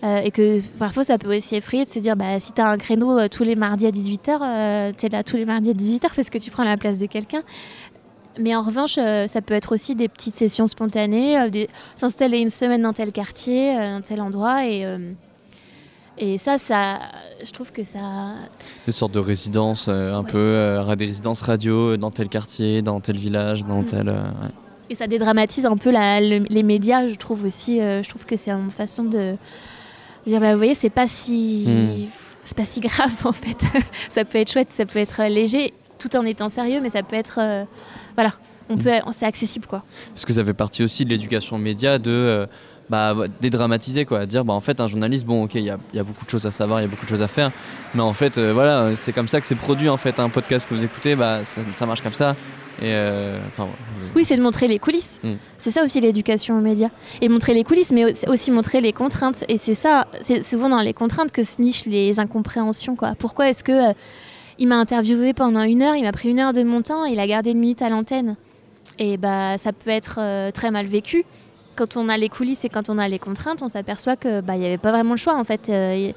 et que parfois ça peut aussi effrayer de se dire bah, si tu as un créneau tous les mardis à 18h, tu es là tous les mardis à 18h parce que tu prends la place de quelqu'un. Mais en revanche, euh, ça peut être aussi des petites sessions spontanées, euh, s'installer une semaine dans tel quartier, euh, dans tel endroit. Et, et ça, ça, je trouve que ça. Des sortes de résidences, un peu, des résidences radio dans tel quartier, dans tel village, dans mm. tel. Et ça dédramatise un peu les médias, je trouve aussi. je trouve que c'est une façon de dire bah, vous voyez, c'est pas si. Mm. C'est pas si grave en fait. ça peut être chouette, ça peut être léger, tout en étant sérieux, mais ça peut être voilà, on mm. peut, c'est accessible quoi. Parce que ça fait partie aussi de l'éducation média de euh, bah, dédramatiser quoi, dire bah en fait un journaliste bon ok il y, a, beaucoup de choses à savoir, il y a beaucoup de choses à faire, mais en fait euh, voilà c'est comme ça que c'est produit en fait un podcast que vous écoutez bah ça, marche comme ça. Et euh, oui, c'est de montrer les coulisses. Mm. C'est ça aussi l'éducation aux médias. Et montrer les coulisses, mais aussi montrer les contraintes. Et c'est ça, c'est souvent dans les contraintes que se nichent les incompréhensions. Quoi. Pourquoi est-ce que il m'a interviewé pendant une heure, il m'a pris une heure de mon temps, il a gardé une minute à l'antenne. Et bah, ça peut être euh, très mal vécu. Quand on a les coulisses et quand on a les contraintes, on s'aperçoit que bah, n'y avait pas vraiment le choix en fait. Euh,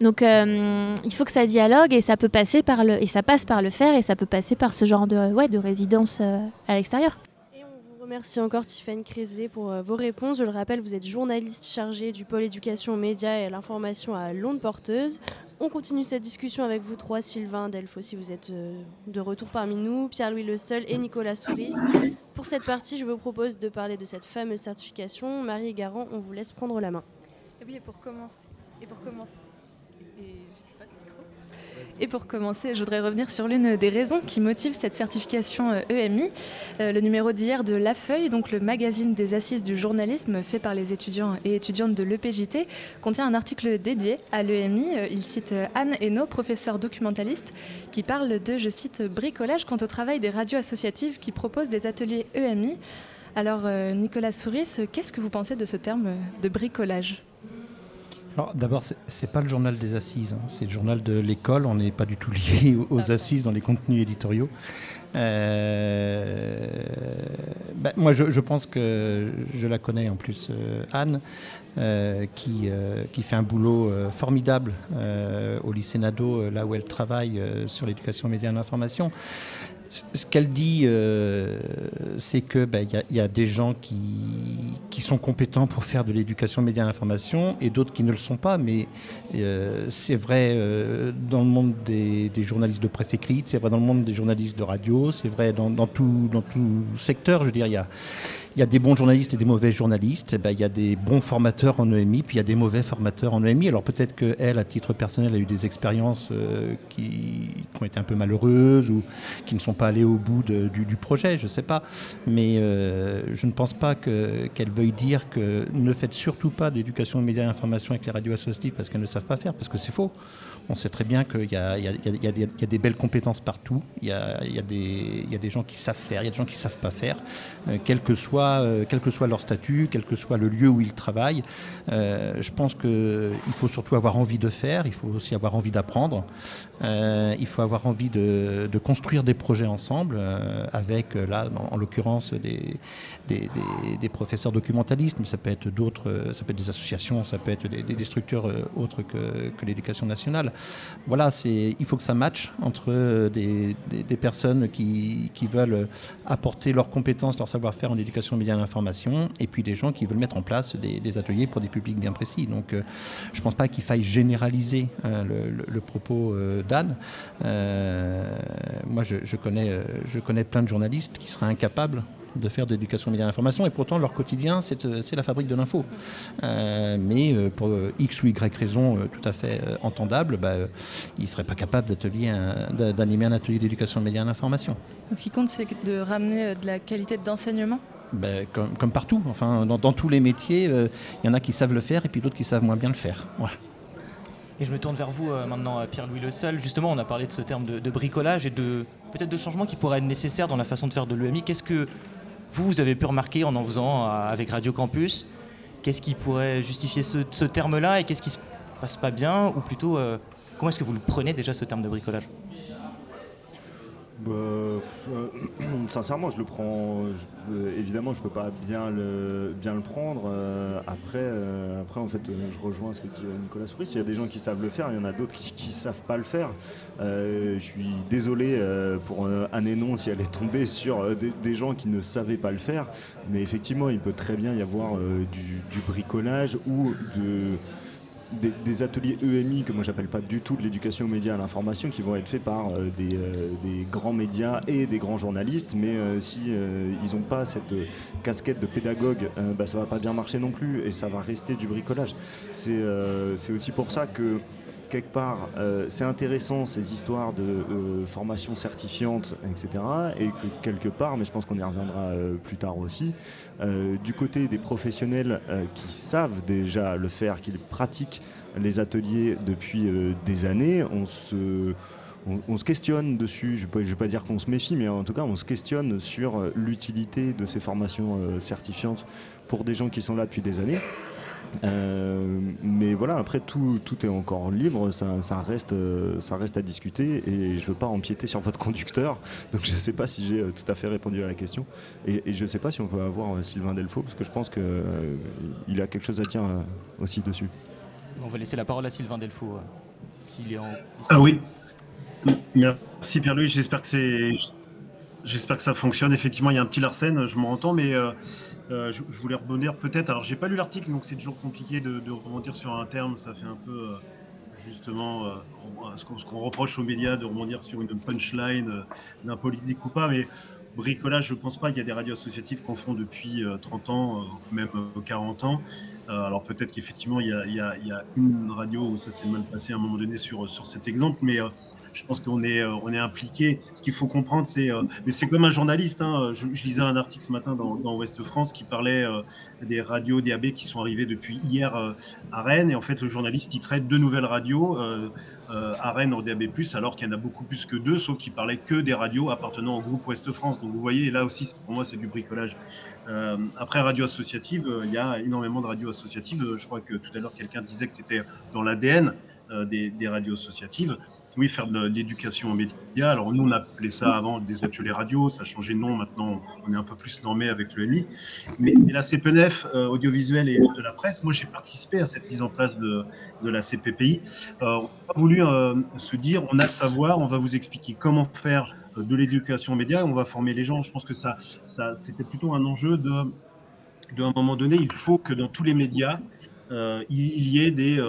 donc euh, il faut que ça dialogue et ça peut passer par le et ça passe par le faire et ça peut passer par ce genre de ouais de résidence à l'extérieur. Et on vous remercie encore Tiffany Crézé pour vos réponses. Je le rappelle, vous êtes journaliste chargé du pôle éducation aux médias et à l'information à Londres Porteuse. On continue cette discussion avec vous trois, Sylvain, Delphes si vous êtes euh, de retour parmi nous, Pierre-Louis Le Seul et Nicolas Souris. Pour cette partie, je vous propose de parler de cette fameuse certification. Marie et Garant, on vous laisse prendre la main. Et oui, pour commencer, pour commencer, je voudrais revenir sur l'une des raisons qui motive cette certification EMI. Euh, e euh, le numéro d'hier de La Feuille, donc le magazine des assises du journalisme fait par les étudiants et étudiantes de l'EPJT, contient un article dédié à l'EMI. Euh, il cite Anne Hainaut, professeure documentaliste, qui parle de, je cite, bricolage quant au travail des radios associatives qui proposent des ateliers EMI. Alors, Nicolas Souris, qu'est-ce que vous pensez de ce terme de bricolage? D'abord, ce n'est pas le journal des assises, hein. c'est le journal de l'école. On n'est pas du tout lié aux assises dans les contenus éditoriaux. Euh, ben, moi, je, pense que je la connais en plus, euh, Anne, euh, qui, qui fait un boulot formidable au lycée Nadeau, là où elle travaille sur l'éducation média et l'information ce qu'elle dit, euh, c'est qu'il ben, y, a des gens qui, sont compétents pour faire de l'éducation média et l'information et d'autres qui ne le sont pas. Mais euh, c'est vrai euh, dans le monde des, journalistes de presse écrite, c'est vrai dans le monde des journalistes de radio, c'est vrai dans, tout, secteur. Je il a, il y a des bons journalistes et des mauvais journalistes. Eh ben, il y a des bons formateurs en EMI, puis il y a des mauvais formateurs en EMI. Alors peut-être qu'elle, à titre personnel, a eu des expériences euh, qui, ont été un peu malheureuses ou qui ne sont pas allées au bout du, projet, je ne sais pas. Mais euh, je ne pense pas qu'elle veuille dire que ne faites surtout pas d'éducation aux médias et d'information avec les radios associatives parce qu'elles ne savent pas faire, parce que c'est faux. On sait très bien qu'il y, a des belles compétences partout, il y a, des gens qui savent faire, il y a des gens qui ne savent pas faire, euh, quel, que soit, euh, quel que soit leur statut, quel que soit le lieu où ils travaillent. Euh, je pense qu'il faut surtout avoir envie de faire, il faut aussi avoir envie d'apprendre, il faut avoir envie de, construire des projets ensemble, avec, là, en, l'occurrence, des, professeurs documentalistes, mais ça peut être d'autres, ça peut être des associations, ça peut être des, structures autres que l'éducation nationale voilà, c'est, il faut que ça matche entre des, personnes qui, veulent apporter leurs compétences, leur savoir-faire en éducation média et l'information, et puis des gens qui veulent mettre en place des, ateliers pour des publics bien précis. Donc, euh, je ne pense pas qu'il faille généraliser hein, le, propos euh, d'Anne. Euh, moi, je, connais, je connais plein de journalistes qui seraient incapables de faire de l'éducation média et l'information, et pourtant leur quotidien, c'est la fabrique de l'info. mais pour X ou Y raison tout à fait entendable, bah, ils ne seraient pas capables d'animer un atelier d'éducation média et l'information. Ce qui compte, c'est de ramener de la qualité d'enseignement ben, comme, partout, enfin, dans, tous les métiers, il y en a qui savent le faire et puis d'autres qui savent moins bien le faire. Voilà. Et je me tourne vers vous euh, maintenant, Pierre-Louis Le Seul. Justement, on a parlé de ce terme de, bricolage et de peut-être de changements qui pourraient être nécessaires dans la façon de faire de l'EMI. Qu'est-ce que vous, vous avez pu remarquer en en faisant euh, avec Radio Campus Qu'est-ce qui pourrait justifier ce, terme-là et qu'est-ce qui se passe pas bien Ou plutôt, euh, comment est-ce que vous le prenez déjà ce terme de bricolage? Euh, sincèrement, je le prends. Euh, évidemment, je peux pas bien le, bien le prendre. Euh, après, après, en fait, je rejoins ce que dit Nicolas Souris. Il y a des gens qui savent le faire, il y en a d'autres qui, ne savent pas le faire. je suis désolé pour un énon si elle est tombée sur des, gens qui ne savaient pas le faire. Mais effectivement, il peut très bien y avoir du bricolage ou de des, ateliers EMI que moi j'appelle pas du tout de l'éducation aux médias à l'information qui vont être faits par euh, euh, des, grands médias et des grands journalistes. Mais euh, si ils n'ont pas cette casquette de pédagogue bah, ça va pas bien marcher non plus et ça va rester du bricolage. C'est aussi pour ça que quelque part, c'est intéressant ces histoires de formation certifiante, etc. Et que quelque part, mais je pense qu'on y reviendra plus tard aussi, euh, du côté des professionnels euh, qui savent déjà le faire, qui pratiquent les ateliers depuis euh, des années, on se, on, se questionne dessus. Je ne vais, pas dire qu'on se méfie, mais en tout cas, on se questionne sur l'utilité de ces formations certifiantes pour des gens qui sont là depuis des années. Euh, mais voilà, après tout, tout est encore libre, ça, reste, euh, ça reste à discuter et je ne veux pas empiéter sur votre conducteur, donc je ne sais pas si j'ai euh, tout à fait répondu à la question et, je ne sais pas si on peut avoir Sylvain Delfaux parce que je pense qu'il a quelque chose à dire aussi dessus. On va laisser la parole à Sylvain Delfaux s'il est en. Ah oui, merci Pierre-Louis, j'espère que c'est. J'espère que ça fonctionne. Effectivement, il y a un petit Larsen, je m'en entends, mais euh, je, voulais rebondir peut-être. Alors, j'ai pas lu l'article, donc c'est toujours compliqué de, rebondir sur un terme. Ça fait un peu euh, justement euh, ce qu'on reproche aux médias de rebondir sur une punchline d'un politique ou pas. Mais bricolage, je pense pas qu'il y a des radios associatives qu'on font depuis 30 ans, même 40 ans. alors peut-être qu'effectivement, il y, a, une radio où ça s'est mal passé à un moment donné sur, sur cet exemple, mais je pense qu'on est, euh, est impliqué. Ce qu'il faut comprendre, c'est, euh, mais c'est comme un journaliste. Hein. Je, lisais un article ce matin dans, dans Ouest France qui parlait euh, des radios DAB qui sont arrivées depuis hier à Rennes. Et en fait, le journaliste, il traite deux nouvelles radios à Rennes en DAB+, alors qu'il y en a beaucoup plus que deux, sauf qu'il parlait que des radios appartenant au groupe Ouest France. Donc vous voyez, là aussi, pour moi, c'est du bricolage. après, radio associative, il y a énormément de radios associatives. Je crois que tout à l'heure, quelqu'un disait que c'était dans l'ADN des, des radios associatives oui, faire de l'éducation aux médias. Alors nous, on appelait ça avant des ateliers radio, ça a changé de nom, maintenant on est un peu plus normé avec le MI. Mais, la CPNF, euh, audiovisuel et de la presse, moi j'ai participé à cette mise en place de, de la CPPI. Euh, on a voulu euh, se dire, on a le savoir, on va vous expliquer comment faire de l'éducation aux médias, on va former les gens. Je pense que ça, ça c'était plutôt un enjeu de, de, un moment donné, il faut que dans tous les médias, il y ait des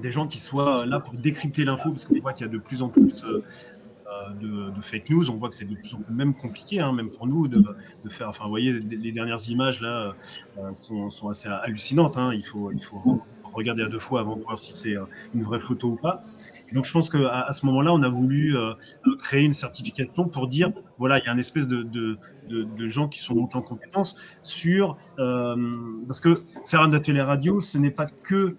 des gens qui soient là pour décrypter l'info, parce qu'on voit qu'il y a de plus en plus euh, euh, de, fake news. On voit que c'est de plus en plus même compliqué, hein, même pour nous, de, faire. Enfin, vous voyez, les dernières images là euh, sont, assez hallucinantes. Hein. Il, faut, il faut regarder à deux fois avant de voir si c'est une vraie photo ou pas. donc, je pense qu'à à ce moment-là, on a voulu créer une certification pour dire voilà, il y a une espèce de, de, de gens qui sont montés en compétence sur. parce que faire un atelier radio, ce n'est pas que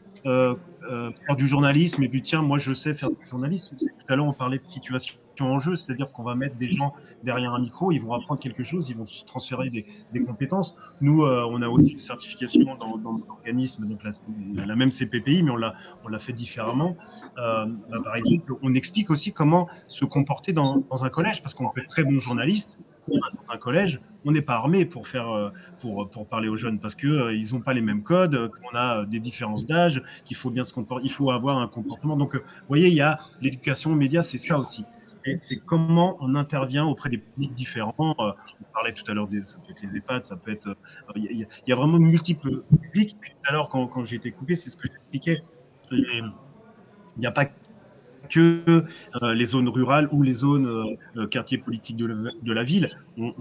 euh, faire du journalisme et puis tiens, moi je sais faire du journalisme. Tout à l'heure on parlait de situation en jeu, c'est-à-dire qu'on va mettre des gens derrière un micro, ils vont apprendre quelque chose, ils vont se transférer des, compétences. Nous, euh, on a aussi une certification dans, l'organisme, donc la, même CPPI, mais on l'a, on l'a fait différemment. Euh, bah, par exemple, on explique aussi comment se comporter dans, dans un collège, parce qu'on peut être très bon journaliste, dans un collège, on n'est pas armé pour faire euh, pour, parler aux jeunes parce que euh, ils n'ont pas les mêmes codes, qu'on a des différences d'âge, qu'il faut bien se comporter, il faut avoir un comportement. Donc, euh, vous voyez, il y a l'éducation aux médias, c'est ça aussi. C'est comment on intervient auprès des publics différents. On parlait tout à l'heure des, ça peut être les EHPAD, ça peut être. Il y, a, vraiment multiples publics. L'heure, quand, quand j'ai été coupé, c'est ce que j'expliquais. Il n'y a pas que euh, les zones rurales ou les zones euh, euh, quartiers politiques de, la ville. On,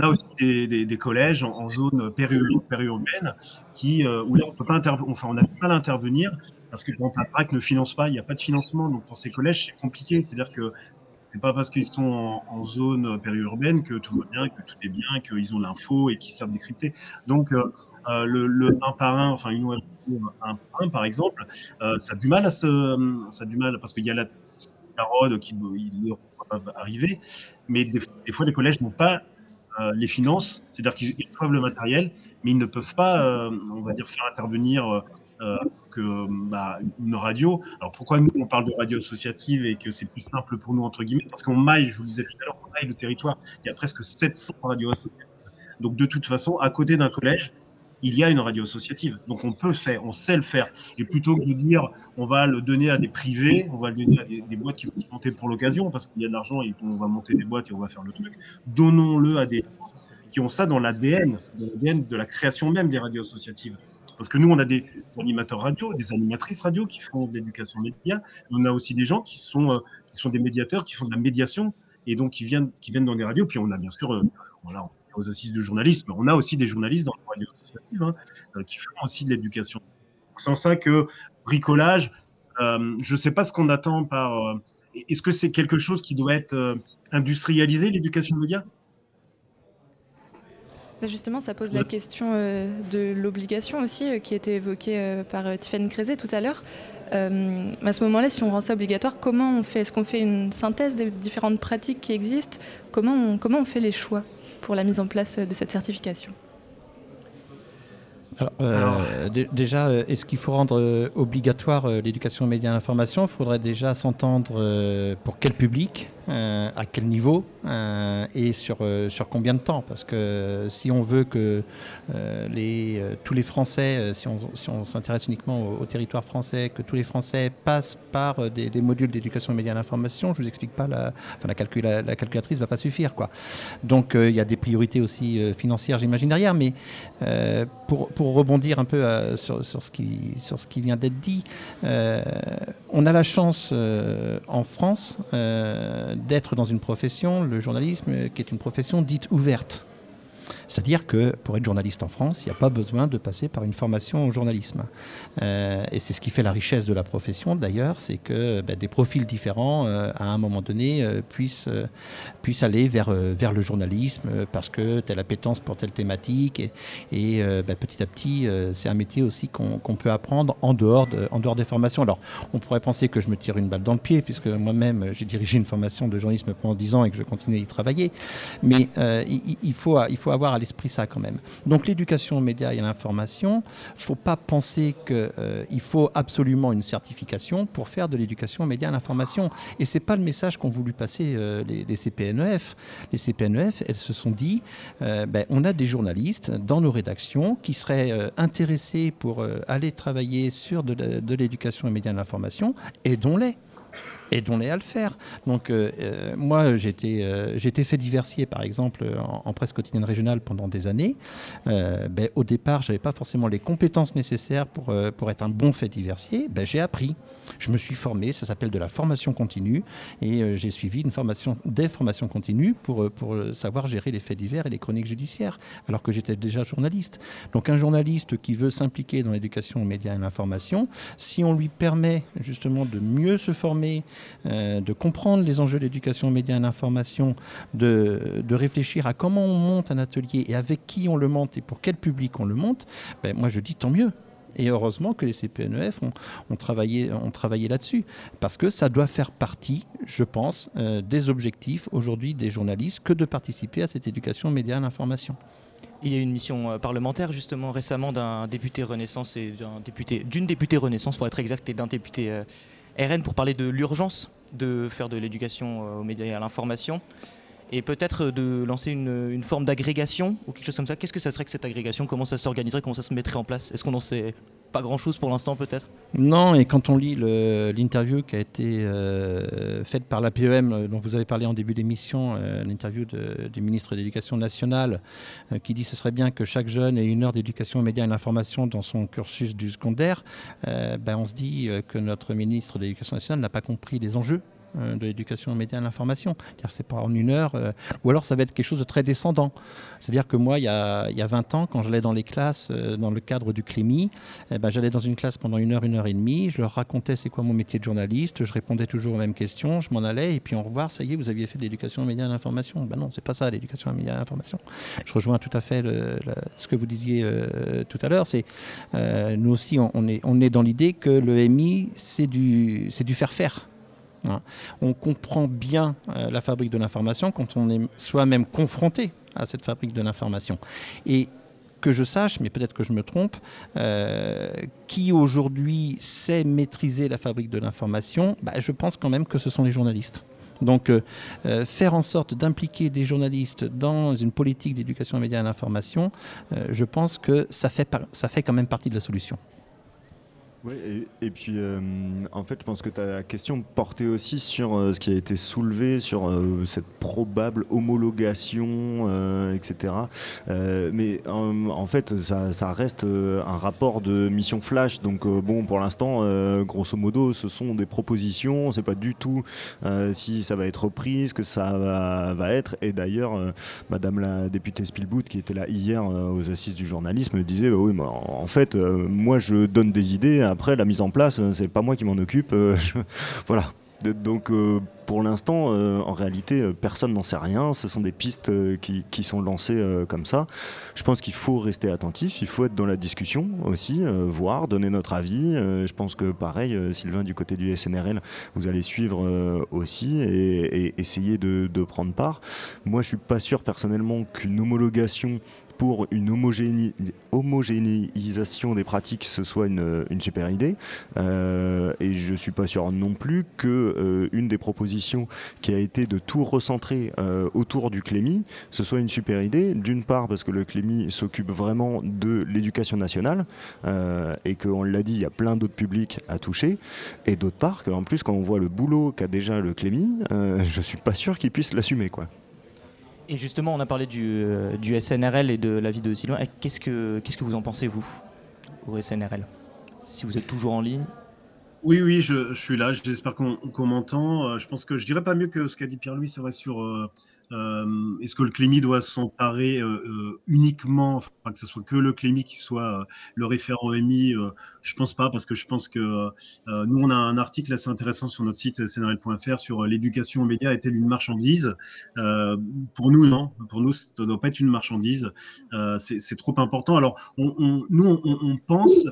a aussi des, collèges en, zone périurbaine qui, où là, on peut pas enfin, on a du mal à intervenir parce que quand la ne finance pas, il n'y a pas de financement. Donc pour ces collèges, c'est compliqué. C'est-à-dire que c'est pas parce qu'ils sont en, zone périurbaine que tout va bien, que tout est bien, qu'ils ont l'info et qu'ils savent décrypter. Donc euh, le, 1 par 1, enfin une un par un, par exemple, euh, ça a du mal à se, ça a du mal parce qu'il y a la carotte qui peuvent arriver, mais des, fois les collèges n'ont pas euh, les finances, c'est-à-dire qu'ils reçoivent le matériel, mais ils ne peuvent pas, on va dire, faire intervenir que bah, une radio. Alors pourquoi nous on parle de radio associative et que c'est plus simple pour nous entre guillemets? Parce qu'on maille, je vous le disais tout à l'heure, on maille le territoire. Il y a presque 700 radios associatives. Donc de toute façon, à côté d'un collège, il y a une radio associative. Donc on peut faire, on sait le faire. Et plutôt que de dire on va le donner à des privés, on va le donner à des, boîtes qui vont se monter pour l'occasion, parce qu'il y a de l'argent et on va monter des boîtes et on va faire le truc, donnons-le à des qui ont ça dans l'ADN, de la création même des radios associatives. Parce que nous, on a des animateurs radio, des animatrices radio qui font de l'éducation média. On a aussi des gens qui sont, euh, qui sont des médiateurs, qui font de la médiation et donc qui viennent, qui viennent dans des radios. Puis on a bien sûr, euh, voilà, aux assises du journalisme. On a aussi des journalistes dans les radios associatives hein, euh, qui font aussi de l'éducation. Sans ça que bricolage, euh, je ne sais pas ce qu'on attend par. Euh, est-ce que c'est quelque chose qui doit être industrialisé, l'éducation média bah, Justement, ça pose la question de l'obligation aussi, qui a été évoquée par Tiffany Crézé tout à l'heure. à ce moment-là, si on rend ça obligatoire, comment on fait? Est-ce qu'on fait une synthèse des différentes pratiques qui existent? Comment comment on fait les choix? Pour la mise en place de cette certification euh, déjà, euh, est-ce qu'il faut rendre euh, obligatoire l'éducation aux médias et l'information? Il faudrait déjà s'entendre pour quel public? Euh, à quel niveau euh, et sur, euh, sur combien de temps. Parce que si on veut que les, tous les Français, si on, si s'intéresse uniquement au, territoire français, que tous les Français passent par des, modules d'éducation aux médias et l'information, je vous explique pas, la, enfin, la, la, calculatrice va pas suffire. Quoi. Donc il y a des priorités aussi financières, j'imagine, derrière. Mais pour, pour, rebondir un peu sur, sur, ce qui, sur ce qui vient d'être dit, on a la chance en France d'être dans une profession, le journalisme, qui est une profession dite ouverte. C'est-à-dire que pour être journaliste en France, il n'y a pas besoin de passer par une formation au journalisme. Euh, et c'est ce qui fait la richesse de la profession d'ailleurs, c'est que ben, des profils différents, euh, à un moment donné, euh, puissent, puissent aller vers, vers le journalisme parce que telle appétence pour telle thématique. Et, ben, petit à petit, c'est un métier aussi qu'on peut apprendre en dehors, de, en dehors des formations. Alors, on pourrait penser que je me tire une balle dans le pied, puisque moi-même, j'ai dirigé une formation de journalisme pendant 10 ans et que je continue à y travailler. Mais il, faut, il faut avoir à l'esprit ça quand même. Donc l'éducation aux médias et à l'information, il ne faut pas penser qu'il euh, faut absolument une certification pour faire de l'éducation aux médias et à l'information. Et ce n'est pas le message qu'ont voulu passer euh, les, CPNEF. Les CPNEF, elles se sont dit, euh, ben, on a des journalistes dans nos rédactions qui seraient intéressés pour aller travailler sur de l'éducation aux médias et à l'information, aidons-les aidons-les à le faire. Donc, euh, euh, moi, j'étais euh, fait diversier, par exemple, en, presse quotidienne régionale pendant des années. Ben, au départ, je n'avais pas forcément les compétences nécessaires pour, pour être un bon fait diversier. Ben, j'ai appris. Je me suis formé, ça s'appelle de la formation continue, et j'ai suivi une formation, des formations continues pour, pour savoir gérer les faits divers et les chroniques judiciaires, alors que j'étais déjà journaliste. Donc, un journaliste qui veut s'impliquer dans l'éducation aux médias et l'information, si on lui permet justement de mieux se former, euh, de comprendre les enjeux de l'éducation aux médias et l'information, de, de, réfléchir à comment on monte un atelier et avec qui on le monte et pour quel public on le monte, ben, moi je dis tant mieux. Et heureusement que les CPNEF ont, travaillé, ont travaillé là-dessus, parce que ça doit faire partie, je pense, euh, des objectifs aujourd'hui des journalistes que de participer à cette éducation médias et l'information. Il y a eu une mission euh, parlementaire justement récemment d'un député Renaissance et d'un député, d'une députée Renaissance pour être exact et d'un député RN pour parler de l'urgence de faire de l'éducation euh, aux médias et à l'information et peut-être de lancer une, forme d'agrégation ou quelque chose comme ça. Qu'est-ce que ça serait que cette agrégation? Comment ça s'organiserait? Comment ça se mettrait en place? Est-ce qu'on en sait pas grand-chose pour l'instant peut-être? Non, et quand on lit l'interview qui a été euh, faite par l'APEM, euh, dont vous avez parlé en début d'émission, euh, l'interview du ministre de l'Éducation nationale, qui dit que ce serait bien que chaque jeune ait une heure d'éducation aux médias et l'information dans son cursus du secondaire, ben on se dit que notre ministre de l'Éducation nationale n'a pas compris les enjeux euh, de l'éducation aux médias et à l'information. C'est pas en une heure, euh, ou alors ça va être quelque chose de très descendant. C'est-à-dire que moi, il y, a, il y, a, 20 ans, quand j'allais dans les classes, euh, dans le cadre du CLEMI, eh ben, j'allais dans une classe pendant une heure, une heure et demie, je leur racontais c'est quoi mon métier de journaliste, je répondais toujours aux mêmes questions, je m'en allais, et puis au revoir, ça y est, vous aviez fait de l'éducation aux médias et à l'information. Ben non, c'est pas ça, l'éducation aux médias et à l'information. Je rejoins tout à fait ce que vous disiez tout à l'heure. C'est nous aussi, on, on, est, on est dans l'idée que le MI, c'est du, du faire-faire. Hein. On comprend bien euh, la fabrique de l'information quand on est soi-même confronté à cette fabrique de l'information. Et que je sache, mais peut-être que je me trompe, euh, qui aujourd'hui sait maîtriser la fabrique de l'information, bah, je pense quand même que ce sont les journalistes. Donc euh, faire en sorte d'impliquer des journalistes dans une politique d'éducation aux médias et à l'information, je pense que ça fait, ça fait quand même partie de la solution. Oui, et, puis euh, en fait, je pense que ta question portait aussi sur euh, ce qui a été soulevé, sur euh, cette probable homologation, etc. Mais en fait, ça, reste un rapport de mission flash. Donc bon, pour l'instant, grosso modo, ce sont des propositions. On sait pas du tout si ça va être repris, ce que ça va, être. Et d'ailleurs, Madame la députée Spielboot, qui était là hier aux assises du journalisme, disait bah oui, en fait, moi, je donne des idées après, la mise en place, euh, c'est pas moi qui m'en occupe. Euh, voilà. Donc euh, pour l'instant, en réalité, personne n'en sait rien. Ce sont des pistes qui, sont lancées comme ça. Je pense qu'il faut rester attentif, il faut être dans la discussion aussi, voir, donner notre avis. je pense que pareil, Sylvain, du côté du SNRL, vous allez suivre aussi et, essayer de, de, prendre part. Moi, je suis pas sûr personnellement qu'une homologation pour une homogéné homogénéisation des pratiques, ce soit une, super idée. Euh, et je suis pas sûr non plus que euh, une des propositions qui a été de tout recentrer euh, autour du CLEMI, ce soit une super idée. D'une part parce que le CLEMI s'occupe vraiment de l'éducation nationale et qu'on l'a dit, il y a plein d'autres publics à toucher. Et d'autre part qu'en plus quand on voit le boulot qu'a déjà le CLEMI, euh, je suis pas sûr qu'il puisse l'assumer quoi. Et justement, on a parlé du, euh, SNRL et de l'avis de Sylvain. Qu'est-ce que, qu'est-ce que vous en pensez, vous, au SNRL Si vous êtes toujours en ligne? Oui, oui, je, suis là. J'espère qu'on, m'entend. Euh, je pense que je dirais pas mieux que ce qu'a dit Pierre-Louis, c'est sur euh, euh, est-ce que le Clémy doit s'emparer euh, euh, uniquement, enfin, que ce soit que le Clémy qui soit le référent émis Je pense pas, parce que je pense que nous, on a un article assez intéressant sur notre site snrl.fr sur l'éducation aux médias est-elle une marchandise? Pour nous, non. Pour nous, ça ne doit pas être une marchandise. c'est trop important. Alors, nous, on pense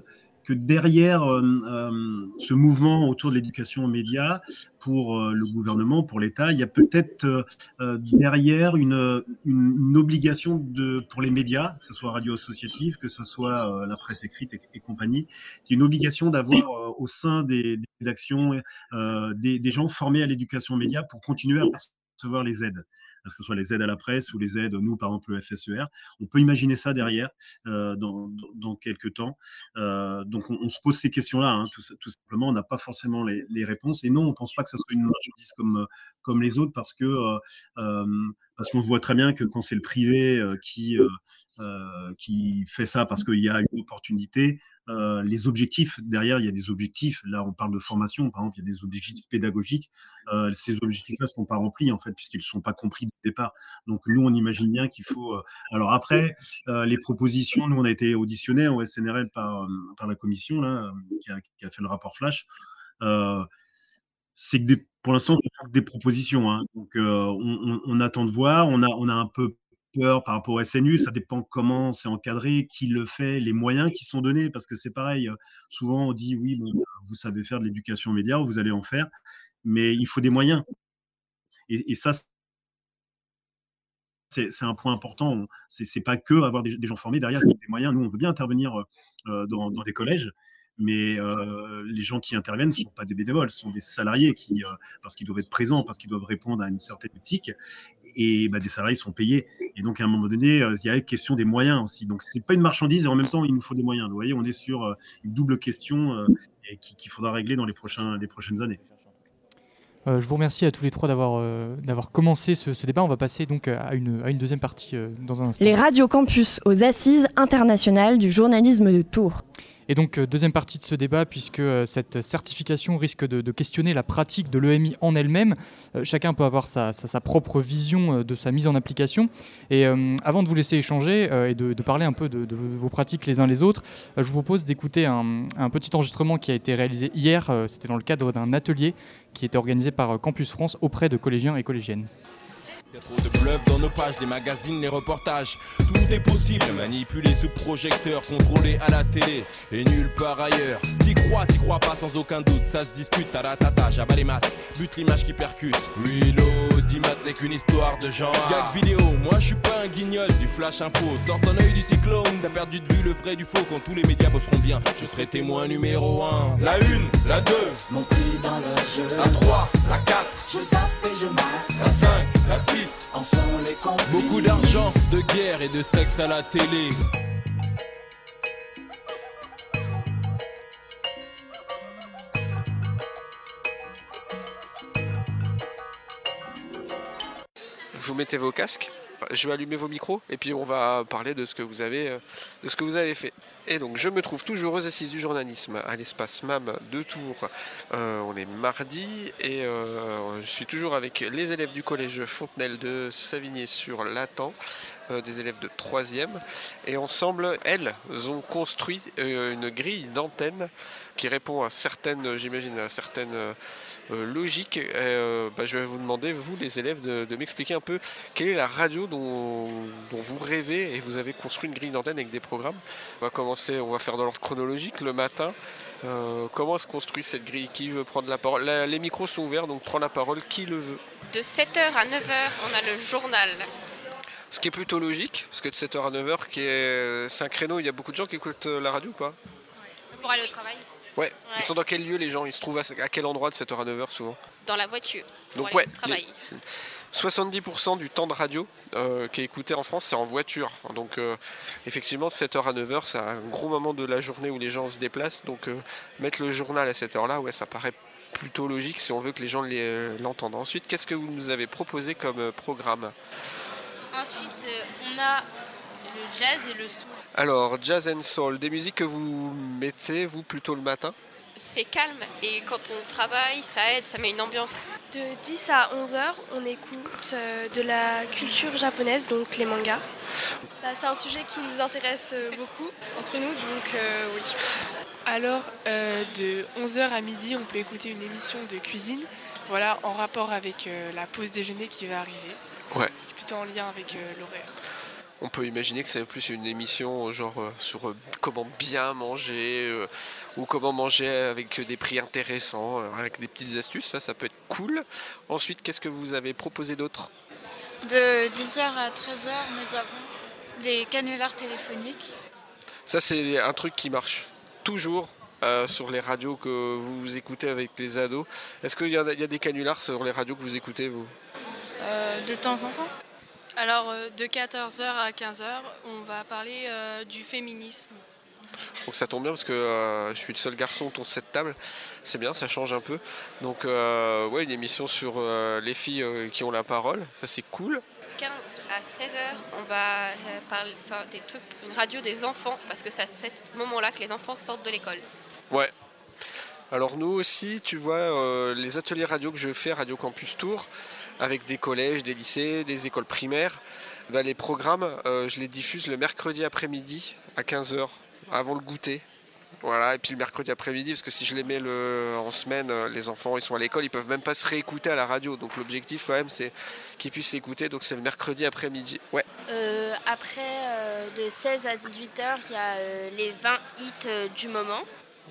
derrière euh, euh, ce mouvement autour de l'éducation aux médias, pour euh, le gouvernement, pour l'État, il y a peut-être derrière une, obligation de, pour les médias, que ce soit radio associative, que ce soit la presse écrite et, et compagnie, qui est une obligation d'avoir au sein des, des rédactions des, des gens formés à l'éducation aux médias pour continuer à recevoir les aides que ce soit les aides à la presse ou les aides, nous, par exemple, le FSER. On peut imaginer ça derrière euh, dans, quelques temps. Euh, donc, on, se pose ces questions-là, hein, tout, simplement. On n'a pas forcément les, réponses. Et non, on ne pense pas que ça soit une marchandise comme, comme les autres parce que. Euh, euh parce qu'on voit très bien que quand c'est le privé euh, qui, euh, qui fait ça parce qu'il y a une opportunité, euh, les objectifs, derrière, il y a des objectifs. Là, on parle de formation, par exemple, il y a des objectifs pédagogiques. Euh, ces objectifs-là ne sont pas remplis, en fait, puisqu'ils ne sont pas compris dès départ. Donc, nous, on imagine bien qu'il faut. Euh... Alors, après, les propositions, nous, on a été auditionnés au SNRL par, la commission, là, qui a, fait le rapport Flash. c'est que des, pour l'instant, des propositions. Hein. Donc, on, on, on, attend de voir. On a, on a un peu par rapport au SNU, ça dépend comment c'est encadré, qui le fait, les moyens qui sont donnés, parce que c'est pareil, souvent on dit oui, vous savez faire de l'éducation média, vous allez en faire, mais il faut des moyens. Et, ça, c'est un point important. C'est pas que avoir des, gens formés derrière, des moyens. Nous, on veut bien intervenir euh, dans, des collèges, mais euh, les gens qui interviennent ne sont pas des bénévoles, ce sont des salariés qui, euh, parce qu'ils doivent être présents, parce qu'ils doivent répondre à une certaine éthique, et bah, des salariés sont payés. Et donc à un moment donné, euh, il y a la question des moyens aussi. Donc c'est pas une marchandise et en même temps il nous faut des moyens. Vous voyez, on est sur euh, une double question euh, et qu'il qui faudra régler dans les, prochains, les prochaines années. Euh, je vous remercie à tous les trois d'avoir euh, d'avoir commencé ce, ce, débat. On va passer donc à une, à une deuxième partie euh, dans un instant. Les radios campus aux assises internationales du journalisme de Tours. Et donc, euh, deuxième partie de ce débat, puisque euh, cette certification risque de, questionner la pratique de l'EMI en elle-même. Euh, chacun peut avoir sa, propre vision de sa mise en application. Et avant de vous laisser échanger et de, parler un peu de, vos pratiques les uns les autres, je vous propose d'écouter un, petit enregistrement qui a été réalisé hier. C'était dans le cadre d'un atelier qui était organisé par Campus France auprès de collégiens et collégiennes. Y'a trop de bluff dans nos pages, les magazines, les reportages. Tout est possible, manipuler sous projecteur, contrôler à la télé et nulle part ailleurs. T'y crois, t'y crois pas sans aucun doute, ça se discute à la tata, j'abats les masques, bute l'image qui percute. Reload, Dimat n'est qu'une histoire de genre. Gag vidéo, moi je suis pas un guignol du flash info. Sors ton œil du cyclone, t'as perdu de vue le vrai du faux quand tous les médias bosseront bien. Je serai témoin numéro 1. La 1, la 2, mon prix dans le jeu. La 3, la 4, je zappe et je mate. La 5, la 6. En sont les Beaucoup d'argent, de guerre et de sexe à la télé. Vous mettez vos casques? Je vais allumer vos micros et puis on va parler de ce que vous avez, euh, de ce que vous avez fait. Et donc je me trouve toujours aux assises du journalisme à l'espace MAM de Tours. Euh, on est mardi et euh, je suis toujours avec les élèves du collège Fontenelle de Savigné-sur-Latan, des élèves de 3e. Et ensemble, elles ont construit une grille d'antenne qui répond à certaines, j'imagine, à certaines logique. Euh, bah, je vais vous demander, vous les élèves, de, m'expliquer un peu quelle est la radio dont, vous rêvez et vous avez construit une grille d'antenne avec des programmes. On va commencer, on va faire dans l'ordre chronologique le matin. Euh, comment se construit cette grille? Qui veut prendre la parole? Les micros sont ouverts, donc prends la parole qui le veut. De 7h à 9h, on a le journal. Ce qui est plutôt logique, parce que de 7h à 9h, c'est un créneau, il y a beaucoup de gens qui écoutent la radio ou pas? Pour aller au travail Ouais. Ils sont dans quel lieu les gens? Ils se trouvent à, quel endroit de 7h à 9h souvent? Dans la voiture. Donc ouais. 70% du temps de radio euh, qui est écouté en France, c'est en voiture. Donc euh, effectivement, 7h à 9h, c'est un gros moment de la journée où les gens se déplacent. Donc euh, mettre le journal à cette heure-là, ouais, ça paraît plutôt logique si on veut que les gens l'entendent. Ensuite, qu'est-ce que vous nous avez proposé comme programme? Ensuite, on a le jazz et le soul. Alors, jazz and soul, des musiques que vous mettez, vous, plutôt le matin C'est calme et quand on travaille, ça aide, ça met une ambiance. De 10 à 11 heures, on écoute euh, de la culture japonaise, donc les mangas. Bah, c'est un sujet qui nous intéresse euh, beaucoup entre nous, donc euh, oui. Alors, de 11h à midi, on peut écouter une émission de cuisine, voilà, en rapport avec la pause déjeuner qui va arriver. Ouais. Plutôt en lien avec l'horaire on peut imaginer que c'est plus une émission genre euh, sur euh, comment bien manger euh, ou comment manger avec des prix intéressants, avec des petites astuces, ça, ça peut être cool. Ensuite, qu'est-ce que vous avez proposé d'autre? De 10h à 13h, nous avons des canulars téléphoniques. Ça, c'est un truc qui marche toujours sur les radios que vous, écoutez avec les ados. Est-ce qu'il y, a des canulars sur les radios que vous écoutez, vous? De temps en temps. Alors, euh, de 14h à 15h, on va parler euh, du féminisme. Donc ça tombe bien parce que euh, je suis le seul garçon autour de cette table. C'est bien, ça change un peu. Donc ouais, une émission sur les filles qui ont la parole, ça c'est cool. 15 à 16h, on va parler des trucs, une radio des enfants parce que c'est à ce moment-là que les enfants sortent de l'école. Ouais. Alors nous aussi, tu vois, les ateliers radio que je fais, Radio Campus Tour, avec des collèges, des lycées, des écoles primaires. Bah, les programmes, euh, je les diffuse le mercredi après-midi à 15h, avant le goûter. Voilà, et puis le mercredi après-midi, parce que si je les mets le, en semaine, euh, les enfants ils sont à l'école, ils peuvent même pas se réécouter à la radio. Donc l'objectif quand même c'est qu'ils puissent s'écouter. Donc c'est le mercredi après-midi. Ouais. Euh, après, de 16 à 18h, il y a les 20 hits du moment.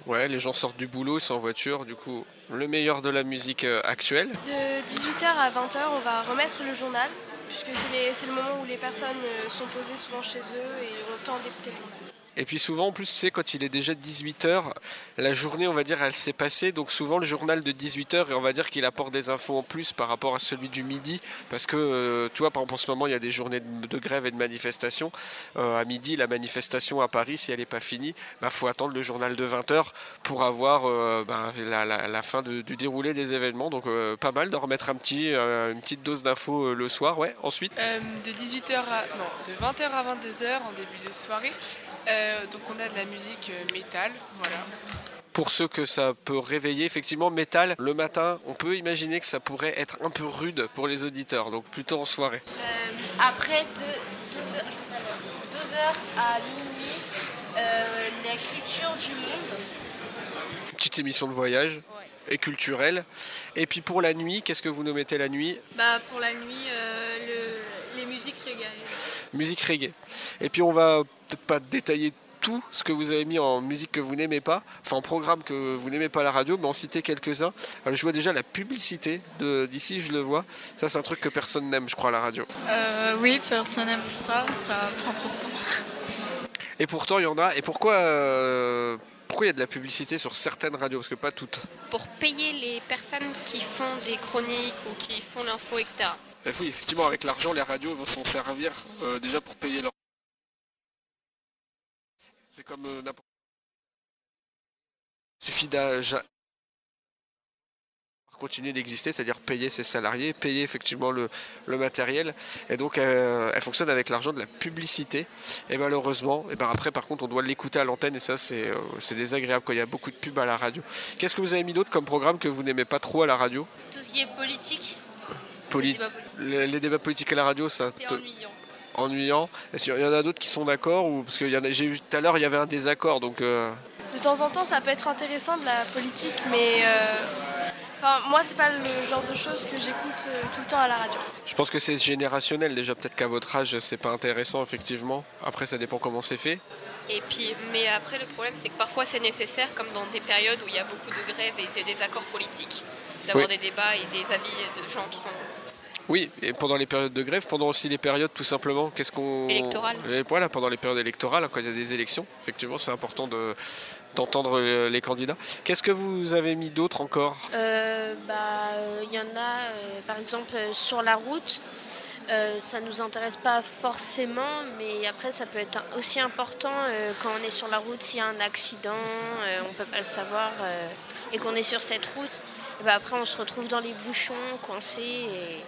Ouais, les gens sortent du boulot, ils sont en voiture, du coup le meilleur de la musique euh, actuelle. De 18h à 20h, on va remettre le journal, puisque c'est le moment où les personnes euh, sont posées souvent chez eux et le temps d'écouter le journal. Et puis souvent, en plus, tu sais, quand il est déjà 18h, la journée, on va dire, elle s'est passée. Donc souvent, le journal de 18h, et on va dire qu'il apporte des infos en plus par rapport à celui du midi. Parce que, euh, tu vois, par exemple, en ce moment, il y a des journées de, grève et de manifestation. Euh, à midi, la manifestation à Paris, si elle n'est pas finie, il bah, faut attendre le journal de 20h pour avoir euh, bah, la, fin du déroulé des événements. Donc pas mal de remettre un petit, une petite dose d'infos le soir. Ouais, ensuite De 18h à... Non, de 20h à 22h en début de soirée. Euh, donc on a de la musique euh, métal, voilà. Pour ceux que ça peut réveiller, effectivement, métal, le matin, on peut imaginer que ça pourrait être un peu rude pour les auditeurs, donc plutôt en soirée. Euh, après 12h à minuit, euh, la culture du monde. Petite émission de voyage et culturelle. Et puis pour la nuit, qu'est-ce que vous nous mettez la nuit? Bah, pour la nuit, euh, le- les musiques reggae. Musique reggae. Et puis on va peut-être pas détailler tout ce que vous avez mis en musique que vous n'aimez pas, enfin en programme que vous n'aimez pas à la radio, mais en citer quelques-uns. Alors, je vois déjà la publicité d'ici, je le vois. Ça c'est un truc que personne n'aime, je crois, à la radio. Euh, oui, personne n'aime ça, ça prend trop de temps. Et pourtant il y en a. Et pourquoi euh, pourquoi il y a de la publicité sur certaines radios? Parce que pas toutes. Pour payer les personnes qui font des chroniques ou qui font l'info, etc. Eh oui, effectivement, avec l'argent, les radios vont s'en servir euh, déjà pour payer leur. C'est comme euh, n'importe. Il suffit ja- continuer d'exister, c'est-à-dire payer ses salariés, payer effectivement le, le matériel. Et donc, euh, elle fonctionne avec l'argent de la publicité. Et malheureusement, et ben après, par contre, on doit l'écouter à l'antenne et ça, c'est euh, c'est désagréable quand il y a beaucoup de pubs à la radio. Qu'est-ce que vous avez mis d'autre comme programme que vous n'aimez pas trop à la radio? Tout ce qui est politique, Débats les, débats politiques à la radio, ça c'est te- ennuyant. ennuyant. Est-ce qu'il y en a d'autres qui sont d'accord ou parce que j'ai vu tout à l'heure il y avait un désaccord donc euh, De temps en temps, ça peut être intéressant de la politique, mais euh, enfin, moi, c'est pas le genre de choses que j'écoute euh, tout le temps à la radio. je pense que c'est générationnel déjà peut-être qu'à votre âge c'est pas intéressant effectivement. Après ça dépend comment c'est fait. Et puis, mais après, le problème, c'est que parfois, c'est nécessaire, comme dans des périodes où il y a beaucoup de grèves et des désaccords politiques, d'avoir Oui. des débats et des avis de gens qui sont Oui, et pendant les périodes de grève, pendant aussi les périodes tout simplement, qu'est-ce qu'on Électorales. Voilà, pendant les périodes électorales, quand il y a des élections, effectivement, c'est important de d'entendre euh, les candidats. Qu'est-ce que vous avez mis d'autre encore? Euh, bah, euh, il y en a, euh, par exemple, sur la route. Ça nous intéresse pas forcément, mais après ça peut être aussi important quand on est sur la route, s'il y a un accident, on peut pas le savoir, et qu'on est sur cette route. Et bah, après on se retrouve dans les bouchons, coincés, et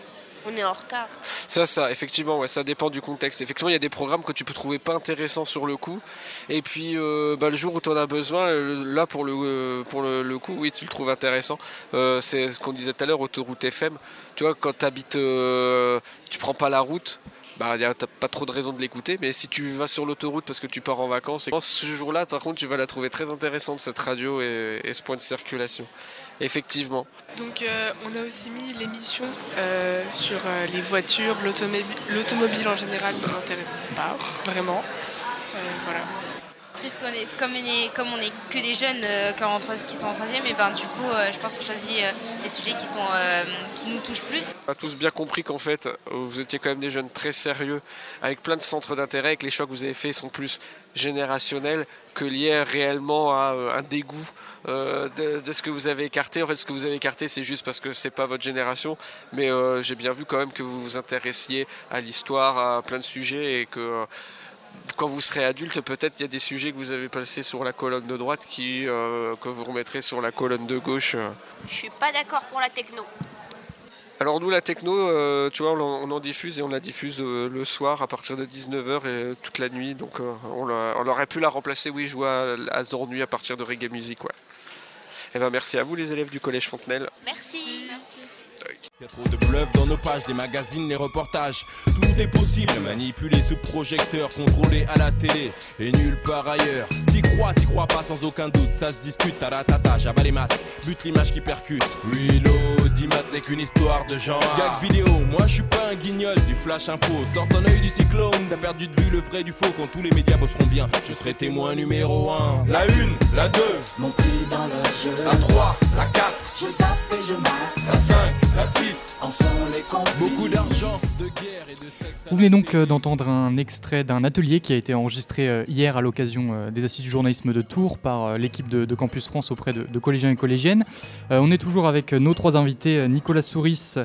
on est en retard. Ça, ça, effectivement, ça dépend du contexte. Effectivement, il y a des programmes que tu peux trouver pas intéressants sur le coup. Et puis, euh, bah, le jour où tu en as besoin, euh, là, pour le, euh, le, coup, oui, tu le trouves intéressant. C'est ce qu'on disait tout à l'heure, autoroute FM. Tu vois, quand tu habites, tu prends pas la route, bah, y a- t'as pas trop de raison de l'écouter. Mais si tu vas sur l'autoroute parce que tu pars en vacances, ce jour-là, par contre, tu vas la trouver très intéressante, cette radio et ce point de circulation. Effectivement. Donc euh, on a aussi mis l'émission euh, sur euh, les voitures, l'automobi- l'automobile en général ne m'intéresse pas vraiment. Euh, voilà. Puisqu'on est, comme on est, comme on est que des jeunes euh, qui, qui sont en troisième, et ben du coup, euh, je pense qu'on choisit euh, les sujets qui, sont, euh, qui nous touchent plus. On a tous bien compris qu'en fait, vous étiez quand même des jeunes très sérieux, avec plein de centres d'intérêt, et que les choix que vous avez faits sont plus générationnels que liés réellement à euh, un dégoût euh, de, de ce que vous avez écarté. En fait, ce que vous avez écarté, c'est juste parce que c'est pas votre génération, mais euh, j'ai bien vu quand même que vous vous intéressiez à l'histoire, à plein de sujets, et que euh, quand vous serez adulte, peut-être il y a des sujets que vous avez passés sur la colonne de droite qui, euh, que vous remettrez sur la colonne de gauche. Je suis pas d'accord pour la techno. Alors nous la techno, euh, tu vois, on en, on en diffuse et on la diffuse euh, le soir à partir de 19h et toute la nuit. Donc on, aurait pu la remplacer, oui, jouer à, à Nuit à partir de Reggae Music, ouais. Et ben merci à vous les élèves du collège Fontenelle. Merci. Y a trop de bluff dans nos pages, les magazines, les reportages. Tout est possible, manipulé sous projecteur, contrôlé à la télé et nulle part ailleurs. T'y crois, t'y crois pas sans aucun doute, ça se discute, taratata, j'abats les masques, bute l'image qui percute. Reload, Dimat n'est qu'une histoire de genre. Gag vidéo, moi je suis pas un guignol du flash info. Sors ton œil du cyclone, t'as perdu de vue le vrai du faux. Quand tous les médias bosseront bien, je serai témoin numéro 1. La 1, la 2, Mon prix dans le jeu. la 3, la 4, Je zappe et je mate. la 5, la 6. Vous venez donc euh, d'entendre un extrait d'un atelier qui a été enregistré euh, hier à l'occasion euh, des assises du journalisme de Tours par l'équipe de, Campus France auprès de, collégiens et collégiennes. On est toujours avec nos trois invités, Nicolas Souris,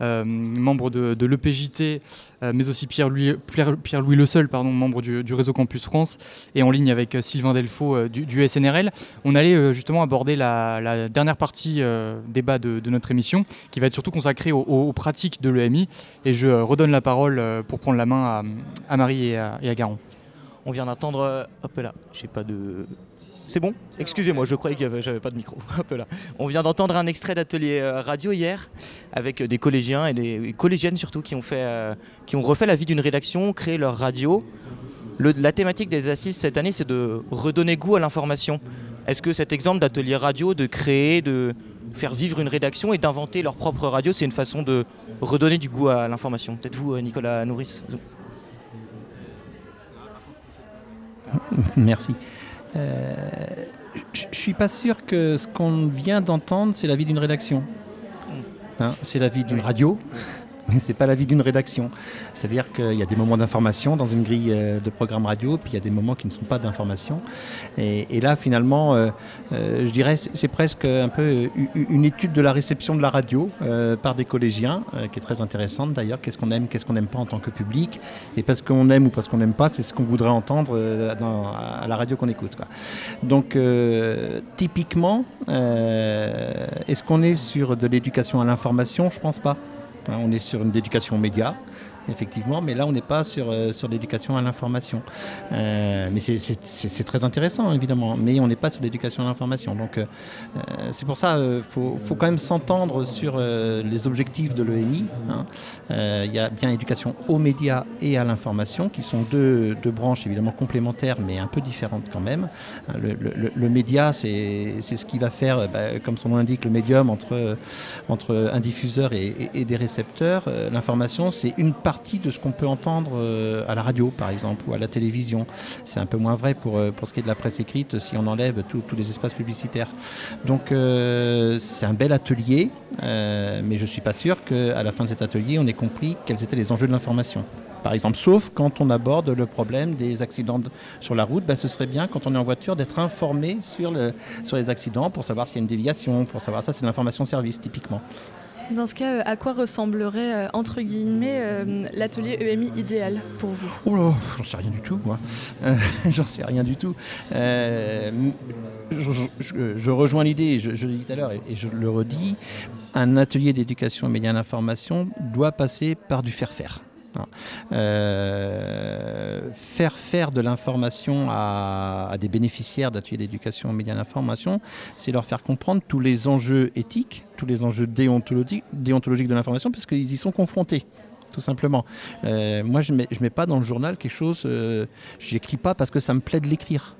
membre de, l'EPJT, euh, mais aussi Pierre-Louis Pierre, Pierre-Louis Le Seul, membre du, réseau Campus France, et en ligne avec euh, Sylvain Delfaux euh, du, SNRL. On allait euh, justement aborder la, dernière partie euh, débat de, notre émission, qui va être surtout consacrée aux, pratiques de l'EMI. Et je euh, redonne la parole euh, pour prendre la main à, Marie et à, Garon. On vient d'entendre. euh, hop là, j'ai pas de. C'est bon? Excusez-moi, je croyais que j'avais pas de micro. On vient d'entendre un extrait d'atelier euh, radio hier avec euh, des collégiens et des collégiennes surtout qui ont, fait, euh, qui ont refait la vie d'une rédaction, créé leur radio. La thématique des assises cette année, c'est de redonner goût à l'information. Est-ce que cet exemple d'atelier radio, de créer, de faire vivre une rédaction et d'inventer leur propre radio, c'est une façon de redonner du goût à l'information? Peut-être vous, Nicolas Nourrice Merci. Euh, je suis pas sûr que ce qu'on vient d'entendre, c'est la vie d'une rédaction. Hein, c'est la vie d'une radio, mais c'est pas la vie d'une rédaction. C'est-à-dire qu'il y a des moments d'information dans une grille euh, de programme radio, puis il y a des moments qui ne sont pas d'information. Et, là, finalement, euh, euh, je dirais, c'est presque un peu une étude de la réception de la radio par des collégiens, qui est très intéressante d'ailleurs. Qu'est-ce qu'on aime, qu'est-ce qu'on n'aime pas en tant que public, et parce qu'on aime ou parce qu'on n'aime pas, c'est ce qu'on voudrait entendre à la radio qu'on écoute. Donc, typiquement, est-ce qu'on est sur de l'éducation à l'information? Je pense pas. Hein, on est sur une éducation aux médias, effectivement, mais là, on n'est pas sur, euh, sur l'éducation à l'information. Euh, mais c'est- très intéressant, évidemment, mais on n'est pas sur l'éducation à l'information. Donc, euh, c'est pour ça qu'il faut, faut quand même s'entendre sur les objectifs de l'EMI. hein. Il y a bien éducation aux médias et à l'information, qui sont deux, deux branches évidemment complémentaires, mais un peu différentes quand même. Le, média, c'est ce qui va faire, bah, comme son nom l'indique, le médium entre, entre un diffuseur et, et- des récepteurs. L'information, c'est une partie de ce qu'on peut entendre euh, à la radio, par exemple, ou à la télévision. C'est un peu moins vrai pour, euh, pour ce qui est de la presse écrite, si on enlève tous les espaces publicitaires. Donc, euh, c'est un bel atelier, mais je ne suis pas sûr qu'à la fin de cet atelier, on ait compris quels étaient les enjeux de l'information. Par exemple, sauf quand on aborde le problème des accidents de- sur la route, bah, ce serait bien quand on est en voiture d'être informé sur, le, sur les accidents pour savoir s'il y a une déviation, pour savoir ça, c'est l'information service typiquement. Dans ce cas, euh, à quoi ressemblerait, euh, entre guillemets, euh, l'atelier EMI idéal pour vous? Oh là, j'en sais rien du tout, moi. J'en sais rien du tout. Je, rejoins l'idée, je, je l'ai dit tout à l'heure et, je le redis, un atelier d'éducation aux médias l'information doit passer par du faire-faire. Hein. Euh, faire faire de l'information à, des bénéficiaires d'ateliers d'éducation aux médias l'information, c'est leur faire comprendre tous les enjeux éthiques, tous les enjeux déontologiques, de l'information, parce qu'ils y sont confrontés tout simplement. Euh, moi, je ne mets, pas dans le journal quelque chose, euh, je n'écris pas parce que ça me plaît de l'écrire.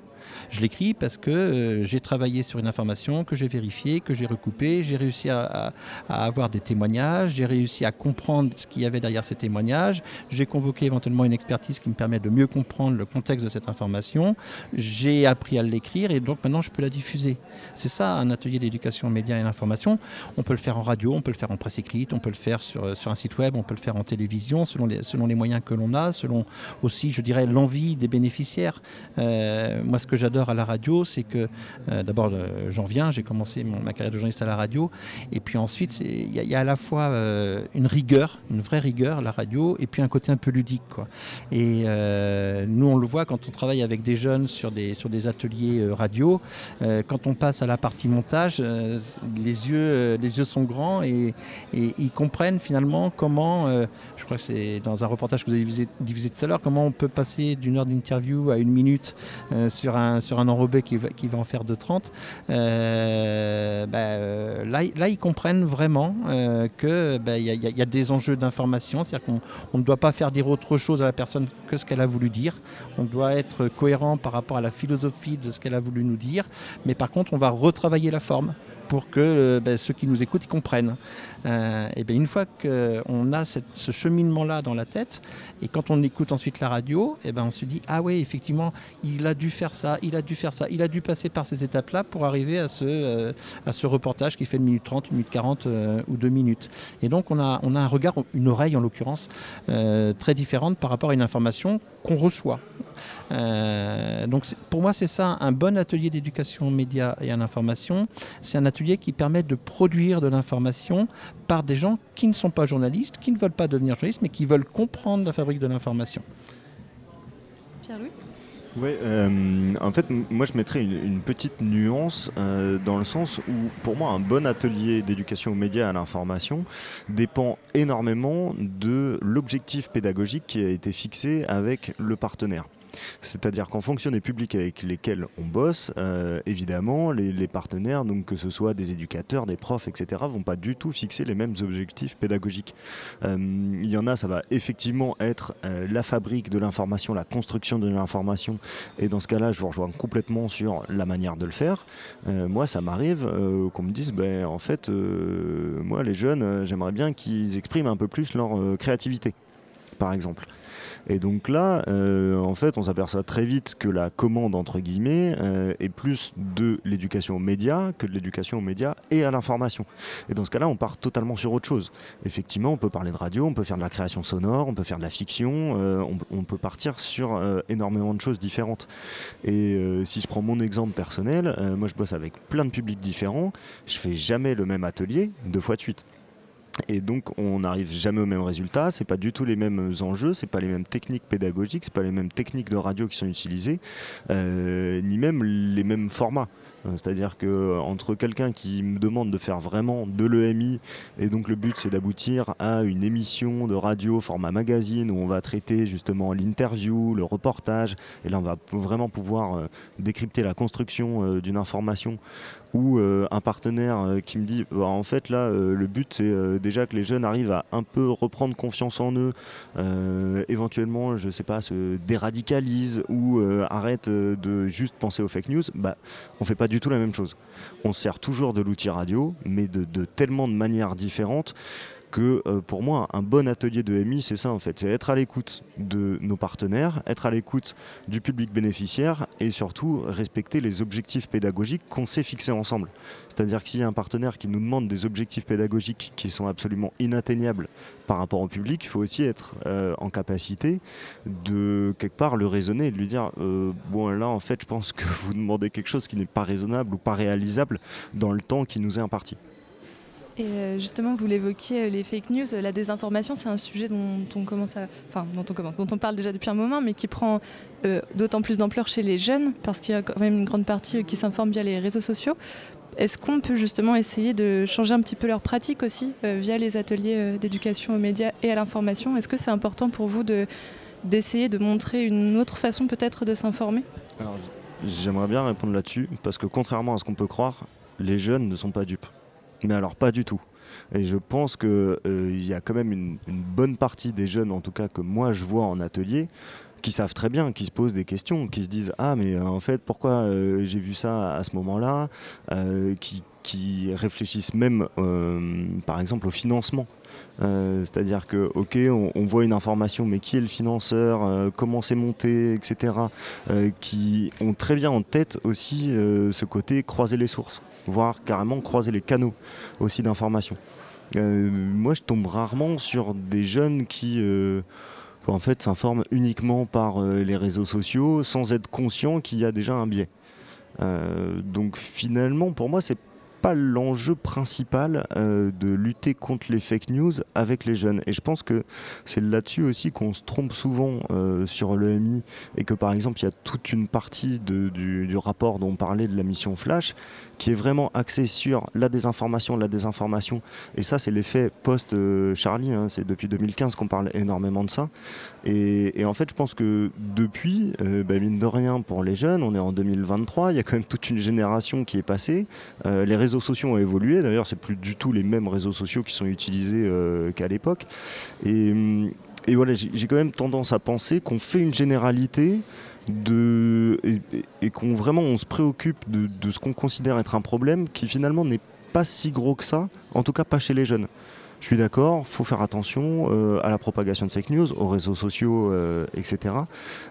Je l'écris parce que euh, j'ai travaillé sur une information, que j'ai vérifiée, que j'ai recoupée, j'ai réussi à, avoir des témoignages, j'ai réussi à comprendre ce qu'il y avait derrière ces témoignages, j'ai convoqué éventuellement une expertise qui me permet de mieux comprendre le contexte de cette information, j'ai appris à l'écrire et donc maintenant je peux la diffuser. C'est ça un atelier d'éducation médias et à l'information. On peut le faire en radio, on peut le faire en presse écrite, on peut le faire sur, sur un site web, on peut le faire en télévision, selon les, selon les moyens que l'on a, selon aussi, je dirais, l'envie des bénéficiaires. Euh, moi, ce que à la radio, c'est que euh, d'abord, euh, j'en viens, j'ai commencé mon- ma carrière de journaliste à la radio, et puis ensuite, il y, a- à la fois euh, une rigueur, une vraie rigueur, la radio, et puis un côté un peu ludique. Quoi. Et nous, on le voit quand on travaille avec des jeunes sur des, sur des ateliers radio, quand on passe à la partie montage, les, yeux, les yeux sont grands et, ils comprennent finalement comment, je crois que c'est dans un reportage que vous avez diffusé, diffusé tout à l'heure, comment on peut passer d'une heure d'interview à une minute sur, un, sur un enrobé qui va, en faire 2,30. Euh, bah, euh, là, ils comprennent vraiment euh, qu'il bah, y, a- des enjeux d'information, c'est-à-dire qu'on on ne doit pas faire dire autre chose à la personne que ce qu'elle a voulu dire. On doit être cohérent par rapport à la philosophie de ce qu'elle a voulu nous dire, mais par contre, on va retravailler la forme pour que euh, ben, ceux qui nous écoutent comprennent. Euh, et bien une fois qu'on a ce cheminement-là dans la tête, et quand on écoute ensuite la radio, et ben on se dit ah oui effectivement il a dû faire ça, il a dû faire ça, il a dû passer par ces étapes-là pour arriver à ce, euh, reportage qui fait 1 minute 30, 1 minute 40 euh, ou 2 minutes. Et donc on a, un regard, une oreille en l'occurrence, très différente par rapport à une information qu'on reçoit. Euh, donc pour moi c'est ça un bon atelier d'éducation aux médias et à l'information. C'est un atelier qui permet de produire de l'information par des gens qui ne sont pas journalistes, qui ne veulent pas devenir journalistes, mais qui veulent comprendre la fabrique de l'information. Pierre-Louis Ouais, euh, en fait, moi je mettrais une, une petite nuance euh, dans le sens où, pour moi, un bon atelier d'éducation aux médias et à l'information dépend énormément de l'objectif pédagogique qui a été fixé avec le partenaire. C'est-à-dire qu'en fonction des publics avec lesquels on bosse, euh, évidemment, les, partenaires, donc que ce soit des éducateurs, des profs, etc., vont pas du tout fixer les mêmes objectifs pédagogiques. Euh, Il y en a, ça va effectivement être euh, la fabrique de l'information, la construction de l'information. Et dans ce cas-là, je vous rejoins complètement sur la manière de le faire. Moi, ça m'arrive qu'on me dise, ben, en fait, moi, les jeunes, j'aimerais bien qu'ils expriment un peu plus leur créativité, par exemple. Et donc là, euh, en fait, on s'aperçoit très vite que la commande, entre guillemets, euh, est plus de l'éducation aux médias que de l'éducation aux médias et à l'information. Et dans ce cas-là, on part totalement sur autre chose. Effectivement, on peut parler de radio, on peut faire de la création sonore, on peut faire de la fiction, euh, on, peut partir sur énormément de choses différentes. Et si je prends mon exemple personnel, moi je bosse avec plein de publics différents, je fais jamais le même atelier deux fois de suite. Et donc on n'arrive jamais au même résultat, c'est pas du tout les mêmes enjeux, c'est pas les mêmes techniques pédagogiques, c'est pas les mêmes techniques de radio qui sont utilisées, euh, ni même les mêmes formats. Euh, C'est-à-dire que euh, quelqu'un qui me demande de faire vraiment de l'EMI et donc le but c'est d'aboutir à une émission de radio format magazine où on va traiter justement l'interview, le reportage. Et là on va vraiment pouvoir décrypter la construction d'une information ou euh, un partenaire euh, qui me dit Bah, en fait là euh, le but c'est déjà que les jeunes arrivent à un peu reprendre confiance en eux. Éventuellement je sais pas se déradicalisent ou arrêtent de juste penser aux fake news bah on fait pas du tout la même chose. On se sert toujours de l'outil radio mais de, de tellement de manières différentes que euh, pour moi, un bon atelier de MI, c'est ça en fait, c'est être à l'écoute de nos partenaires, être à l'écoute du public bénéficiaire et surtout respecter les objectifs pédagogiques qu'on s'est fixés ensemble. C'est-à-dire que s'il y a un partenaire qui nous demande des objectifs pédagogiques qui sont absolument inatteignables par rapport au public, il faut aussi être euh, en capacité de quelque part le raisonner et de lui dire euh, bon là en fait je pense que vous demandez quelque chose qui n'est pas raisonnable ou pas réalisable dans le temps qui nous est imparti. Et euh, justement, vous l'évoquiez, euh, les fake news, euh, la désinformation, c'est un sujet dont on commence à, enfin, dont on commence, dont on parle déjà depuis un moment, mais qui prend d'autant plus d'ampleur chez les jeunes, parce qu'il y a quand même une grande partie qui s'informe via les réseaux sociaux. Est-ce qu'on peut justement essayer de changer un petit peu leur pratique aussi via les ateliers d'éducation aux médias et à l'information? Est-ce que c'est important pour vous de d'essayer de montrer une autre façon peut-être de s'informer? J'aimerais bien répondre là-dessus, parce que contrairement à ce qu'on peut croire, les jeunes ne sont pas dupes. Mais alors pas du tout. Et je pense qu'il y a quand même une, bonne partie des jeunes, en tout cas que moi je vois en atelier, qui savent très bien, qui se posent des questions, qui se disent ah mais euh, en fait pourquoi euh, j'ai vu ça à ce moment-là, euh, qui, réfléchissent même euh, par exemple au financement. Euh, C'est-à-dire que, ok, on, voit une information, mais qui est le financeur, euh, comment c'est monté, etc. euh, qui ont très bien en tête aussi euh, ce côté croiser les sources, voire carrément croiser les canaux aussi d'information. Euh, moi, je tombe rarement sur des jeunes qui, euh, en fait, s'informent uniquement par euh, les réseaux sociaux, sans être conscient qu'il y a déjà un biais. Donc finalement, pour moi, c'est pas l'enjeu principal euh, de lutter contre les fake news avec les jeunes. Et je pense que c'est là-dessus aussi qu'on se trompe souvent euh, sur l'EMI et que par exemple il y a toute une partie du, du rapport dont on parlait de la mission Flash qui est vraiment axée sur la désinformation, la désinformation. Et ça c'est l'effet post-Charlie, c'est depuis 2015 qu'on parle énormément de ça. Et, en fait je pense que depuis, euh, bah, mine de rien pour les jeunes, on est en 2023, il y a quand même toute une génération qui est passée. Euh, les réseaux sociaux ont évolué, d'ailleurs c'est plus du tout les mêmes réseaux sociaux qui sont utilisés euh, qu'à l'époque. Et, voilà, j'ai quand même tendance à penser qu'on fait une généralité et, qu'on vraiment on se préoccupe de ce qu'on considère être un problème qui finalement n'est pas si gros que ça, en tout cas pas chez les jeunes. Je suis d'accord, faut faire attention euh, à la propagation de fake news, aux réseaux sociaux, euh, etc.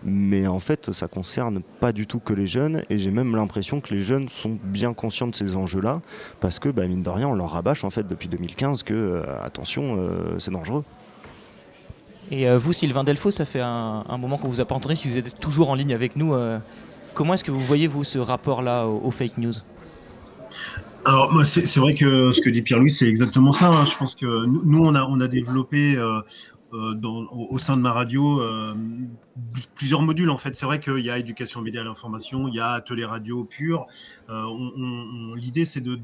Mais en fait, ça concerne pas du tout que les jeunes, et j'ai même l'impression que les jeunes sont bien conscients de ces enjeux-là, parce que, bah, mine de rien, on leur rabâche en fait depuis 2015 que, euh, attention, c'est dangereux. Et vous, Sylvain Delfaux, ça fait un, moment qu'on vous a pas entendu. Si vous êtes toujours en ligne avec nous, comment est-ce que vous voyez vous ce rapport-là aux fake news? Alors, moi, c'est vrai que ce que dit Pierre-Louis, c'est exactement ça. hein. Je pense que nous, on, a, on a développé euh, euh, au, sein de ma radio euh, plusieurs modules. En fait, c'est vrai qu'il y a éducation média à l'information, il y a atelier radio pur. L'idée, c'est de,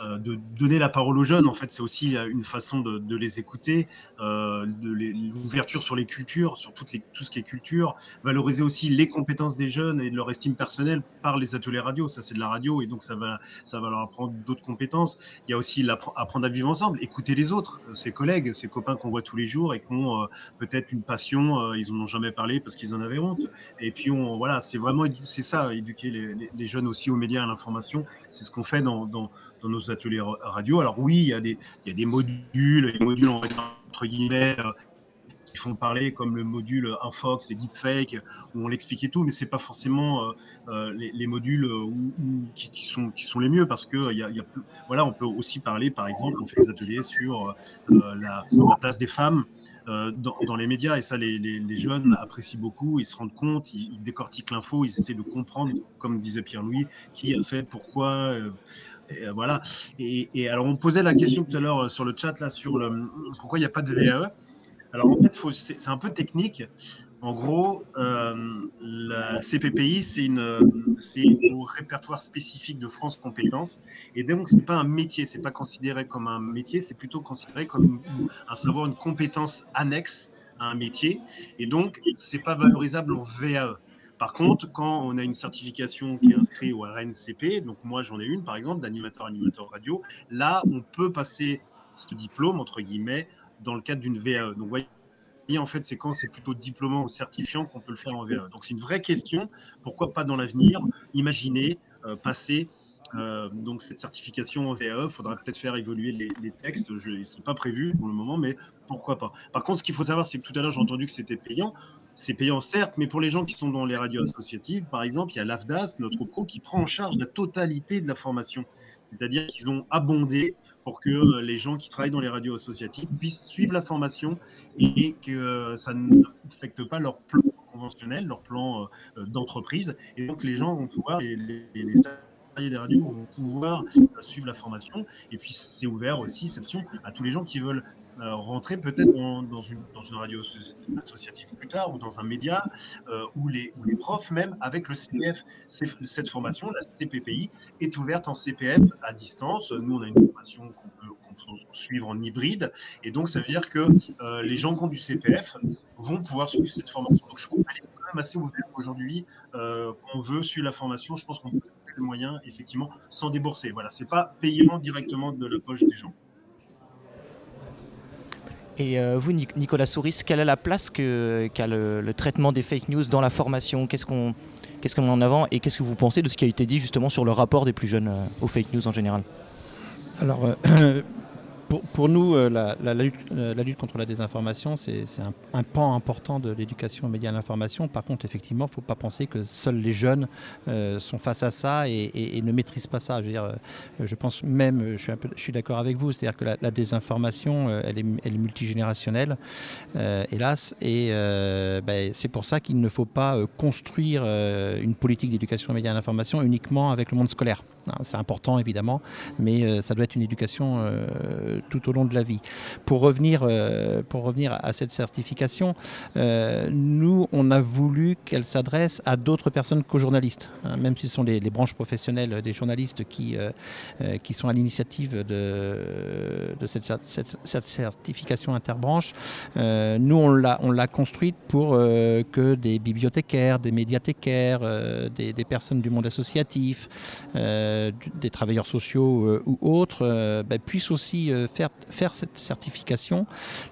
de donner la parole aux jeunes. En fait, c'est aussi une façon de, les écouter, euh, l'ouverture sur les cultures, sur tout ce qui est culture, valoriser aussi les compétences des jeunes et de leur estime personnelle par les ateliers radio. Ça, c'est de la radio et donc ça va, ça va leur apprendre d'autres compétences. Il y a aussi apprendre à vivre ensemble, écouter les autres, euh, ses collègues, ses copains qu'on voit tous les jours et qui ont peut-être une passion, ils n'en ont jamais parlé parce qu'ils en avaient honte. Et puis, on, voilà, c'est vraiment c'est ça, éduquer les, jeunes aussi aux médias et à l'information. C'est ce qu'on fait dans, dans nos ateliers radio. Alors oui, il y a des, il y a des modules, les modules entre guillemets euh, qui font parler comme le module Infox et Deepfake où on l'expliquait tout, mais c'est pas forcément euh, euh, les, modules qui, sont, qui sont les mieux parce que y y a, voilà, on peut aussi parler, par exemple, on fait des ateliers sur la, place des femmes. Dans, dans, les médias et ça les, les, jeunes apprécient beaucoup, ils se rendent compte, ils décortiquent l'info, ils essaient de comprendre, comme disait Pierre-Louis, qui a fait, pourquoi, euh, voilà. Et, alors, on posait la question tout à l'heure euh, sur le chat là sur le, pourquoi il n'y a pas de VAE. Alors, en fait, c'est un peu technique. En gros, euh, la CPPI, c'est au répertoire spécifique de France Compétences. Et donc, ce n'est pas un métier, ce n'est pas considéré comme un métier, c'est plutôt considéré comme un savoir, une compétence annexe à un métier. Et donc, ce n'est pas valorisable en VAE. Par contre, quand on a une certification qui est inscrite au RNCP, donc moi j'en ai une par exemple d'animateur animateur radio, là on peut passer ce diplôme entre guillemets dans le cadre d'une VAE. Donc voyez en fait, c'est quand c'est plutôt diplômant ou certifiant qu'on peut le faire en VAE. Donc c'est une vraie question. Pourquoi pas dans l'avenir imaginer euh, passer euh, donc cette certification en VAE, il faudra peut-être faire évoluer les, textes. Ce n'est pas prévu pour le moment, mais pourquoi pas? Par contre, ce qu'il faut savoir, c'est que tout à l'heure j'ai entendu que c'était payant c'est payant certes, mais pour les gens qui sont dans les radios associatives, par exemple, il y a l'AFDAS, notre pro, qui prend en charge la totalité de la formation. C'est-à-dire qu'ils ont abondé pour que euh, les gens qui travaillent dans les radios associatives puissent suivre la formation et que euh, ça n'affecte pas leur plan conventionnel, leur plan euh, d'entreprise. Et donc les gens vont pouvoir, les, des radios vont pouvoir suivre la formation. Et puis c'est ouvert aussi, cette option, à tous les gens qui veulent euh, rentrer peut-être dans, une, dans une radio associative plus tard ou dans un média euh, où, les, les profs même avec le CPF. Cette formation, la CPPI, est ouverte en CPF à distance. Nous, on a une formation qu'on peut, suivre en hybride et donc ça veut dire que euh, les gens qui ont du CPF vont pouvoir suivre cette formation. Donc je trouve qu'elle est quand même assez ouverte aujourd'hui. on veut suivre la formation, je pense qu'on peut trouver le moyen effectivement sans débourser. Voilà, c'est pas payant directement de la poche des gens. Et euh, vous, Nicolas Souris, quelle est la place qu'a le, traitement des fake news dans la formation? Qu'est-ce qu'on qu'est-ce met en avant et qu'est-ce que vous pensez de ce qui a été dit justement sur le rapport des plus jeunes euh, aux fake news en général? Alors, euh, pour, nous, euh, la, lutte, contre la désinformation, c'est un, pan important de l'éducation aux médias à l'information. Par contre, effectivement, il ne faut pas penser que seuls les jeunes euh, sont face à ça et, ne maîtrisent pas ça. Je, veux dire, euh, je pense même, je suis, d'accord avec vous, c'est-à-dire que la, désinformation, elle, est, multigénérationnelle, hélas, et ben, c'est pour ça qu'il ne faut pas construire une politique d'éducation aux médias et à l'information uniquement avec le monde scolaire. Hein, c'est important, évidemment, mais ça doit être une éducation tout au long de la vie. Pour revenir, euh, pour revenir à cette certification, euh, nous, on a voulu qu'elle s'adresse à d'autres personnes qu'aux journalistes, hein, même si ce sont les, branches professionnelles des journalistes qui, euh, qui sont à l'initiative de, de cette, cette, certification interbranche. nous, on l'a, on l'a construite pour que des bibliothécaires, des médiathécaires, des, des, personnes du monde associatif, des travailleurs sociaux ou autres ben, puissent aussi faire, faire cette certification,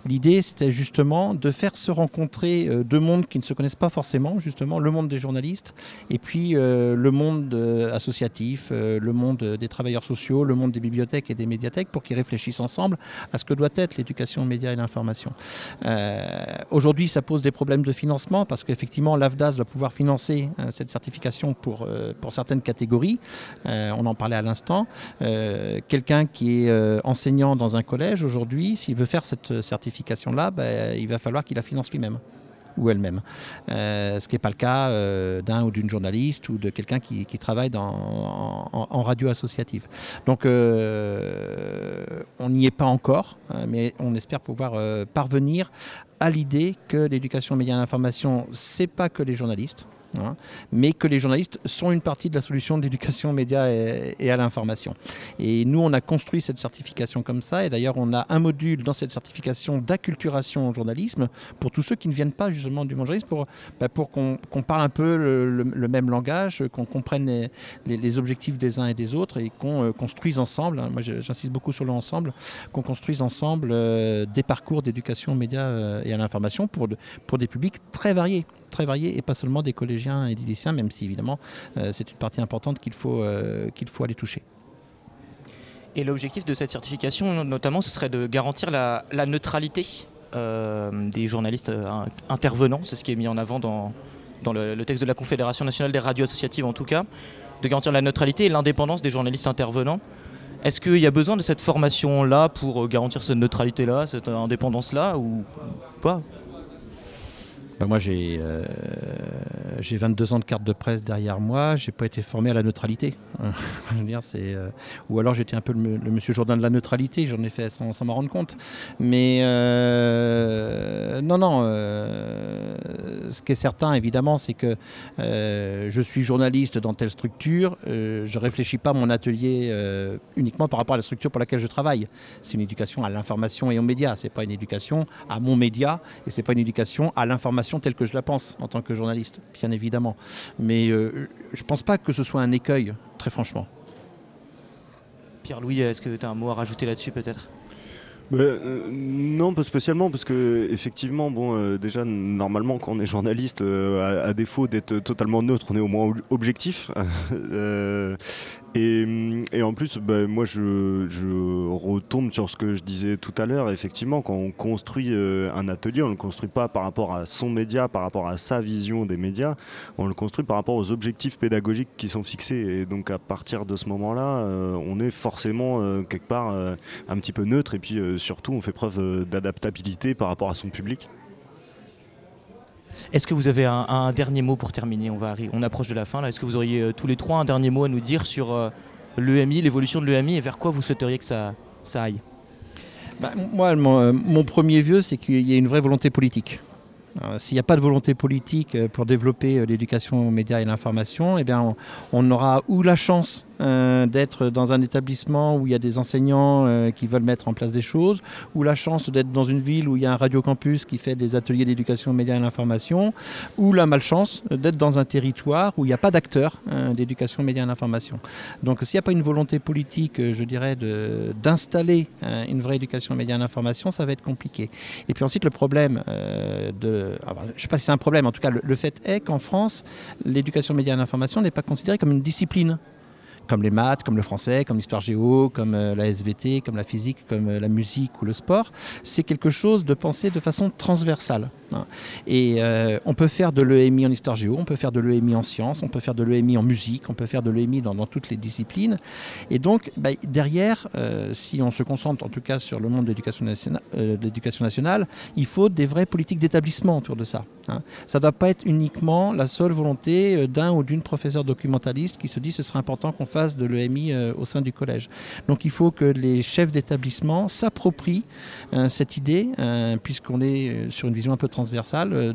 l'idée c'était justement de faire se rencontrer euh, deux mondes qui ne se connaissent pas forcément, justement le monde des journalistes et puis euh, le monde euh, associatif, le monde des travailleurs sociaux, le monde des bibliothèques et des médiathèques pour qu'ils réfléchissent ensemble à ce que doit être l'éducation aux médias et l'information. Aujourd'hui, ça pose des problèmes de financement parce qu'effectivement, l'AFDAS va pouvoir financer cette certification pour, pour certaines catégories. on en parlait à l'instant. Quelqu'un qui est enseignant dans dans un collège aujourd'hui, s'il veut faire cette certification-là, ben, il va falloir qu'il la finance lui-même ou elle-même. Euh, ce qui n'est pas le cas euh, d'un ou d'une journaliste ou de quelqu'un qui, travaille dans, en, radio associative. Donc euh, on n'y est pas encore, mais on espère pouvoir parvenir à l'idée que l'éducation aux médias et à l'information, c'est pas que les journalistes. Hein, mais que les journalistes sont une partie de la solution de l'éducation aux médias et, à l'information. Et nous, on a construit cette certification comme ça, et d'ailleurs, on a un module dans cette certification d'acculturation au journalisme pour tous ceux qui ne viennent pas justement du monde journalisme, pour, bah, pour qu'on parle un peu le, même langage, qu'on comprenne les, objectifs des uns et des autres, et qu'on euh, construise ensemble, hein, moi j'insiste beaucoup sur le ensemble, qu'on construise ensemble euh, des parcours d'éducation aux médias euh, et à l'information pour, pour des publics très variés très variés et pas seulement des collégiens et des lycéens, même si évidemment euh, c'est une partie importante qu'il faut, euh, qu'il faut aller toucher. Et l'objectif de cette certification, notamment, ce serait de garantir la, neutralité euh, des journalistes in- intervenants. C'est ce qui est mis en avant dans, dans le, le texte de la Confédération nationale des radios associatives, en tout cas, de garantir la neutralité et l'indépendance des journalistes intervenants. Est-ce qu'il y a besoin de cette formation-là pour garantir cette neutralité-là, cette indépendance-là, ou pas? Ben, moi, j'ai euh, j'ai 22 ans de carte de presse derrière moi. J'ai pas été formé à la neutralité. Euh, ou alors j'étais un peu le, monsieur Jourdain de la neutralité. J'en ai fait sans, m'en rendre compte. Mais euh, non, non. euh, ce qui est certain, évidemment, c'est que euh, je suis journaliste dans telle structure. Euh, je réfléchis pas mon atelier euh, uniquement par rapport à la structure pour laquelle je travaille. C'est une éducation à l'information et aux médias. C'est pas une éducation à mon média et c'est pas une éducation à l'information telle que je la pense en tant que journaliste, bien évidemment. Mais euh, je pense pas que ce soit un écueil, très franchement. Pierre-Louis, est-ce que tu as un mot à rajouter là-dessus peut-être? Bah, euh, non, pas spécialement, parce que effectivement, bon, euh, déjà normalement, quand on est journaliste, euh, à, défaut d'être totalement neutre, on est au moins ob- objectif. Euh, et, en plus, bah, moi, je, je retombe sur ce que je disais tout à l'heure. Effectivement, quand on construit un atelier, on le construit pas par rapport à son média, par rapport à sa vision des médias, on le construit par rapport aux objectifs pédagogiques qui sont fixés. Et donc, à partir de ce moment-là, on est forcément quelque part un petit peu neutre et puis surtout, on fait preuve euh, d'adaptabilité par rapport à son public. Est-ce que vous avez un, un dernier mot pour terminer? On, va on approche de la fin là. Est-ce que vous auriez euh, tous les trois un dernier mot à nous dire sur euh, l'EMI, l'évolution de l'EMI et vers quoi vous souhaiteriez que ça, ça aille? Bah, moi, mon, euh, mon premier vœu, c'est qu'il y ait une vraie volonté politique. S'il n'y a pas de volonté politique pour développer l'éducation aux médias et l'information, eh bien, on, on aura ou la chance euh, d'être dans un établissement où il y a des enseignants euh, qui veulent mettre en place des choses, ou la chance d'être dans une ville où il y a un radiocampus qui fait des ateliers d'éducation aux médias et l'information, ou la malchance d'être dans un territoire où il n'y a pas d'acteurs euh, d'éducation aux médias et l'information. Donc s'il n'y a pas une volonté politique, je dirais, d'installer une vraie éducation aux médias et l'information, ça va être compliqué. Et puis ensuite, le problème de... je ne sais pas si c'est un problème, en tout cas, le, le fait est qu'en France, l'éducation aux médias et l'information n'est pas considérée comme une discipline comme les maths, comme le français, comme l'histoire géo, comme euh, la SVT, comme la physique, comme euh, la musique ou le sport. C'est quelque chose de pensé de façon transversale. hein. Et euh, on peut faire de l'EMI en histoire géo, on peut faire de l'EMI en sciences, on peut faire de l'EMI en musique, on peut faire de l'EMI dans, toutes les disciplines. Et donc, bah, derrière, si on se concentre en tout cas sur le monde de l'éducation nationale, il faut des vraies politiques d'établissement autour de ça. hein. Ça ne doit pas être uniquement la seule volonté d'un ou d'une professeur documentaliste qui se dit ce serait important qu'on fasse de l'EMI euh, au sein du collège. Donc il faut que les chefs d'établissement s'approprient euh, cette idée, euh, puisqu'on est sur une vision un peu transversale,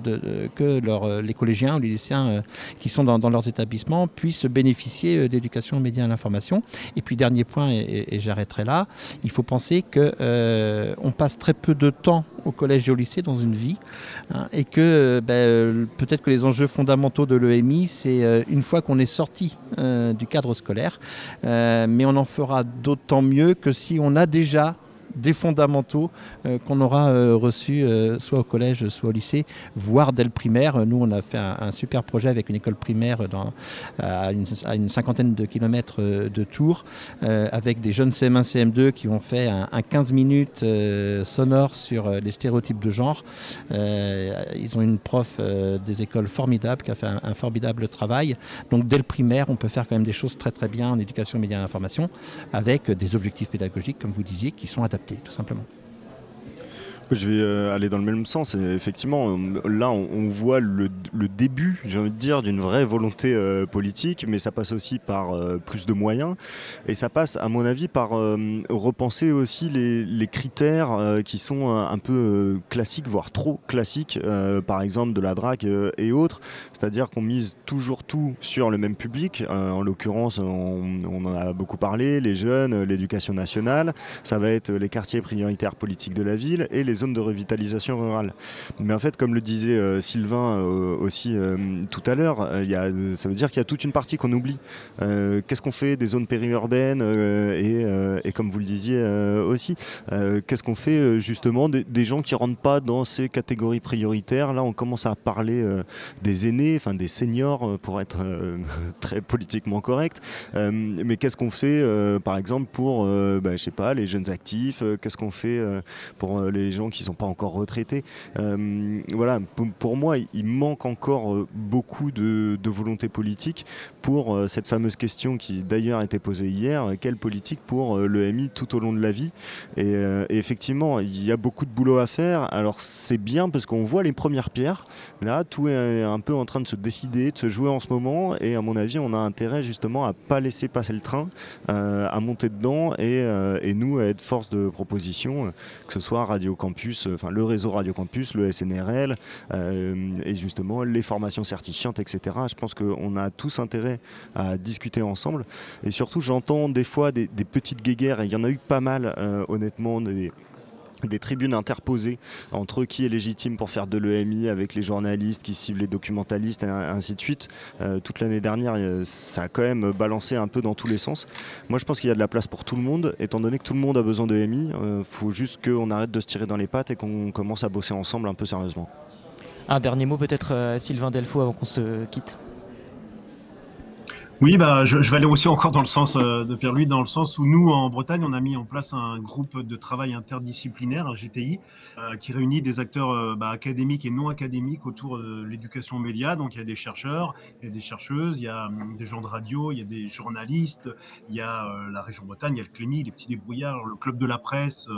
que les collégiens ou les lycéens qui sont dans, leurs établissements puissent bénéficier d'éducation aux médias et à l'information. Et puis dernier point, et, j'arrêterai là, il faut penser que euh, on passe très peu de temps au collège et au lycée dans une vie, hein, et que ben, euh, peut-être que les enjeux fondamentaux de l'EMI, c'est euh, une fois qu'on est sorti euh, du cadre scolaire, mais on en fera d'autant mieux que si on a déjà des fondamentaux euh, qu'on aura euh, reçus euh, soit au collège, soit au lycée, voire dès le primaire. Nous, on a fait un, super projet avec une école primaire à, une, cinquantaine de kilomètres de Tours, avec des jeunes CM1, CM2 qui ont fait un, un 15 minutes sonore sur les stéréotypes de genre. Ils ont une prof des écoles formidable qui a fait un, un formidable travail. Donc dès le primaire, on peut faire quand même des choses très très bien en éducation, médias et information, avec des objectifs pédagogiques, comme vous disiez, qui sont adaptés, tout simplement. Je vais euh, aller dans le même sens. Effectivement, euh, là, on, voit le, début, j'ai envie de dire, d'une vraie volonté euh, politique, mais ça passe aussi par plus de moyens. Et ça passe, à mon avis, par repenser aussi les, critères qui sont un, peu classiques, voire trop classiques, par exemple de la drague et autres. C'est-à-dire qu'on mise toujours tout sur le même public. En l'occurrence, on, en a beaucoup parlé, les jeunes, l'éducation nationale. Ça va être les quartiers prioritaires politiques de la ville et les zones de revitalisation rurale. Mais en fait, comme le disait euh, Sylvain euh, aussi euh, tout à l'heure, ça veut dire qu'il y a toute une partie qu'on oublie. Qu'est-ce qu'on fait des zones périurbaines et, et comme vous le disiez aussi, qu'est-ce qu'on fait justement des, gens qui rentrent pas dans ces catégories prioritaires? Là, on commence à parler des aînés, enfin des seniors pour être très politiquement correct. Mais qu'est-ce qu'on fait, par exemple, pour, bah, je sais pas, les jeunes actifs Qu'est-ce qu'on fait pour les gens qui sont pas encore retraités Euh, Voilà, pour, moi, il manque encore euh, beaucoup de, volonté politique pour euh, cette fameuse question qui d'ailleurs a été posée hier quelle politique pour euh, l'EMI tout au long de la vie? Et, effectivement, il y a beaucoup de boulot à faire. Alors c'est bien parce qu'on voit les premières pierres. Là, tout est un peu en train de se décider, de se jouer en ce moment. Et à mon avis, on a intérêt justement à pas laisser passer le train, à monter dedans et, nous à être force de proposition, que ce soit Radio Campus, euh, le réseau Radio Campus, le SNRL euh, et justement les formations certifiantes, etc. Je pense qu'on a tous intérêt à discuter ensemble. Et surtout, j'entends des fois des, petites guéguerres, et il y en a eu pas mal, euh, honnêtement, des tribunes interposées entre qui est légitime pour faire de l'EMI avec les journalistes qui ciblent les documentalistes et ainsi de suite. Euh, toute l'année dernière, euh, ça a quand même balancé un peu dans tous les sens. Moi, je pense qu'il y a de la place pour tout le monde, étant donné que tout le monde a besoin de EMI. Il faut juste qu'on arrête de se tirer dans les pattes et qu'on commence à bosser ensemble un peu sérieusement. Un dernier mot peut-être euh, Sylvain Delfaux avant qu'on se quitte. Oui, bah, je, vais aller aussi encore dans le sens euh, de Pierre-Louis, dans le sens où nous, en Bretagne, on a mis en place un groupe de travail interdisciplinaire, un GTI, euh, qui réunit des acteurs euh, bah, académiques et non académiques autour de l'éducation aux médias. Donc, il y a des chercheurs, il y a des chercheuses, il y a hum, des gens de radio, il y a des journalistes, il y a la région Bretagne, il y a le Clémy, les petits débrouillards, le club de la presse,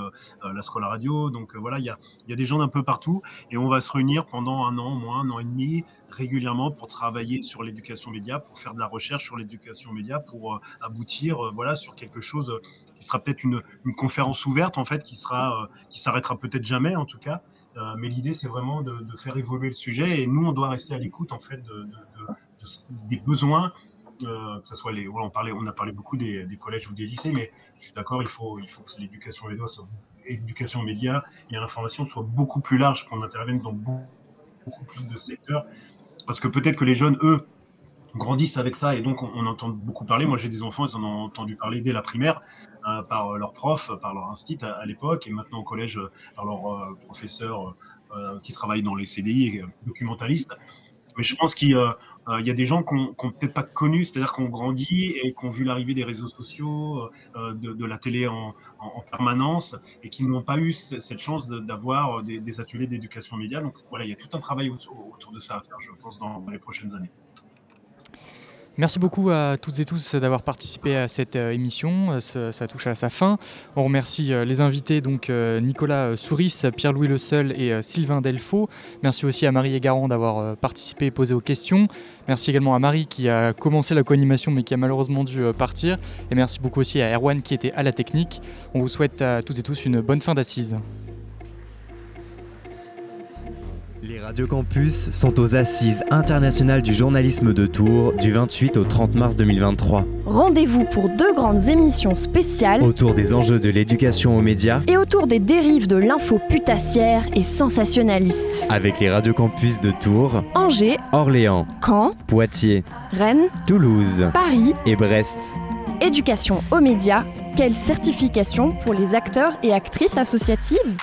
la Scola Radio. Donc, voilà, il y, a, il y a des gens d'un peu partout et on va se réunir pendant un an, moins un an et demi, régulièrement pour travailler sur l'éducation média, pour faire de la recherche sur l'éducation média, pour euh, aboutir euh, voilà, sur quelque chose euh, qui sera peut-être une, conférence ouverte, en fait, qui sera, qui s'arrêtera peut-être jamais, en tout cas. Mais l'idée, c'est vraiment de, faire évoluer le sujet et nous, on doit rester à l'écoute, en fait, de, de- de- de- des besoins. que ce soit les, on, parlait, on a parlé beaucoup des, collèges ou des lycées, mais je suis d'accord, il faut, il faut que l'éducation média médias et l'information soit beaucoup plus large, qu'on intervienne dans beaucoup, beaucoup plus de secteurs parce que peut-être que les jeunes, eux, grandissent avec ça et donc on, entend beaucoup parler. Moi, j'ai des enfants, ils en ont entendu parler dès la primaire euh, par leurs profs, par leur instit à, l'époque et maintenant au collège euh, par leurs euh, professeurs euh, qui travaillent dans les CDI, et, euh, documentalistes. Mais je pense qu'il euh, il y a des gens qui n'ont peut-être pas connu, c'est-à-dire qui ont grandi et qui ont vu l'arrivée des réseaux sociaux, euh, de, de la télé en, en- en permanence et qui n'ont pas eu ce- cette chance d'avoir des, des ateliers d'éducation média. Donc voilà, il y a tout un travail autour, autour de ça à faire, je pense, dans les prochaines années. Merci beaucoup à toutes et tous d'avoir participé à cette euh, émission. Euh, Ça, touche à sa fin. On remercie euh, les invités, donc Nicolas Souris, Pierre-Louis Le Seul et Sylvain Delfaux. Merci aussi à Marie Egaran d'avoir participé et posé aux questions. Merci également à Marie qui a commencé la co-animation mais qui a malheureusement dû partir. Et merci beaucoup aussi à Erwan qui était à la technique. On vous souhaite à toutes et tous une bonne fin d'assise. Les Radio Campus sont aux Assises internationales du journalisme de Tours du 28 au 30 mars 2023. Rendez-vous pour deux grandes émissions spéciales. Autour des enjeux de l'éducation aux médias, et autour des dérives de l'info putassière et sensationnaliste. avec les Radio Campus de Tours, Angers, Orléans, Caen, Poitiers, Rennes, Toulouse. Paris, et Brest. éducation aux médias, quelle certification pour les acteurs et actrices associatives?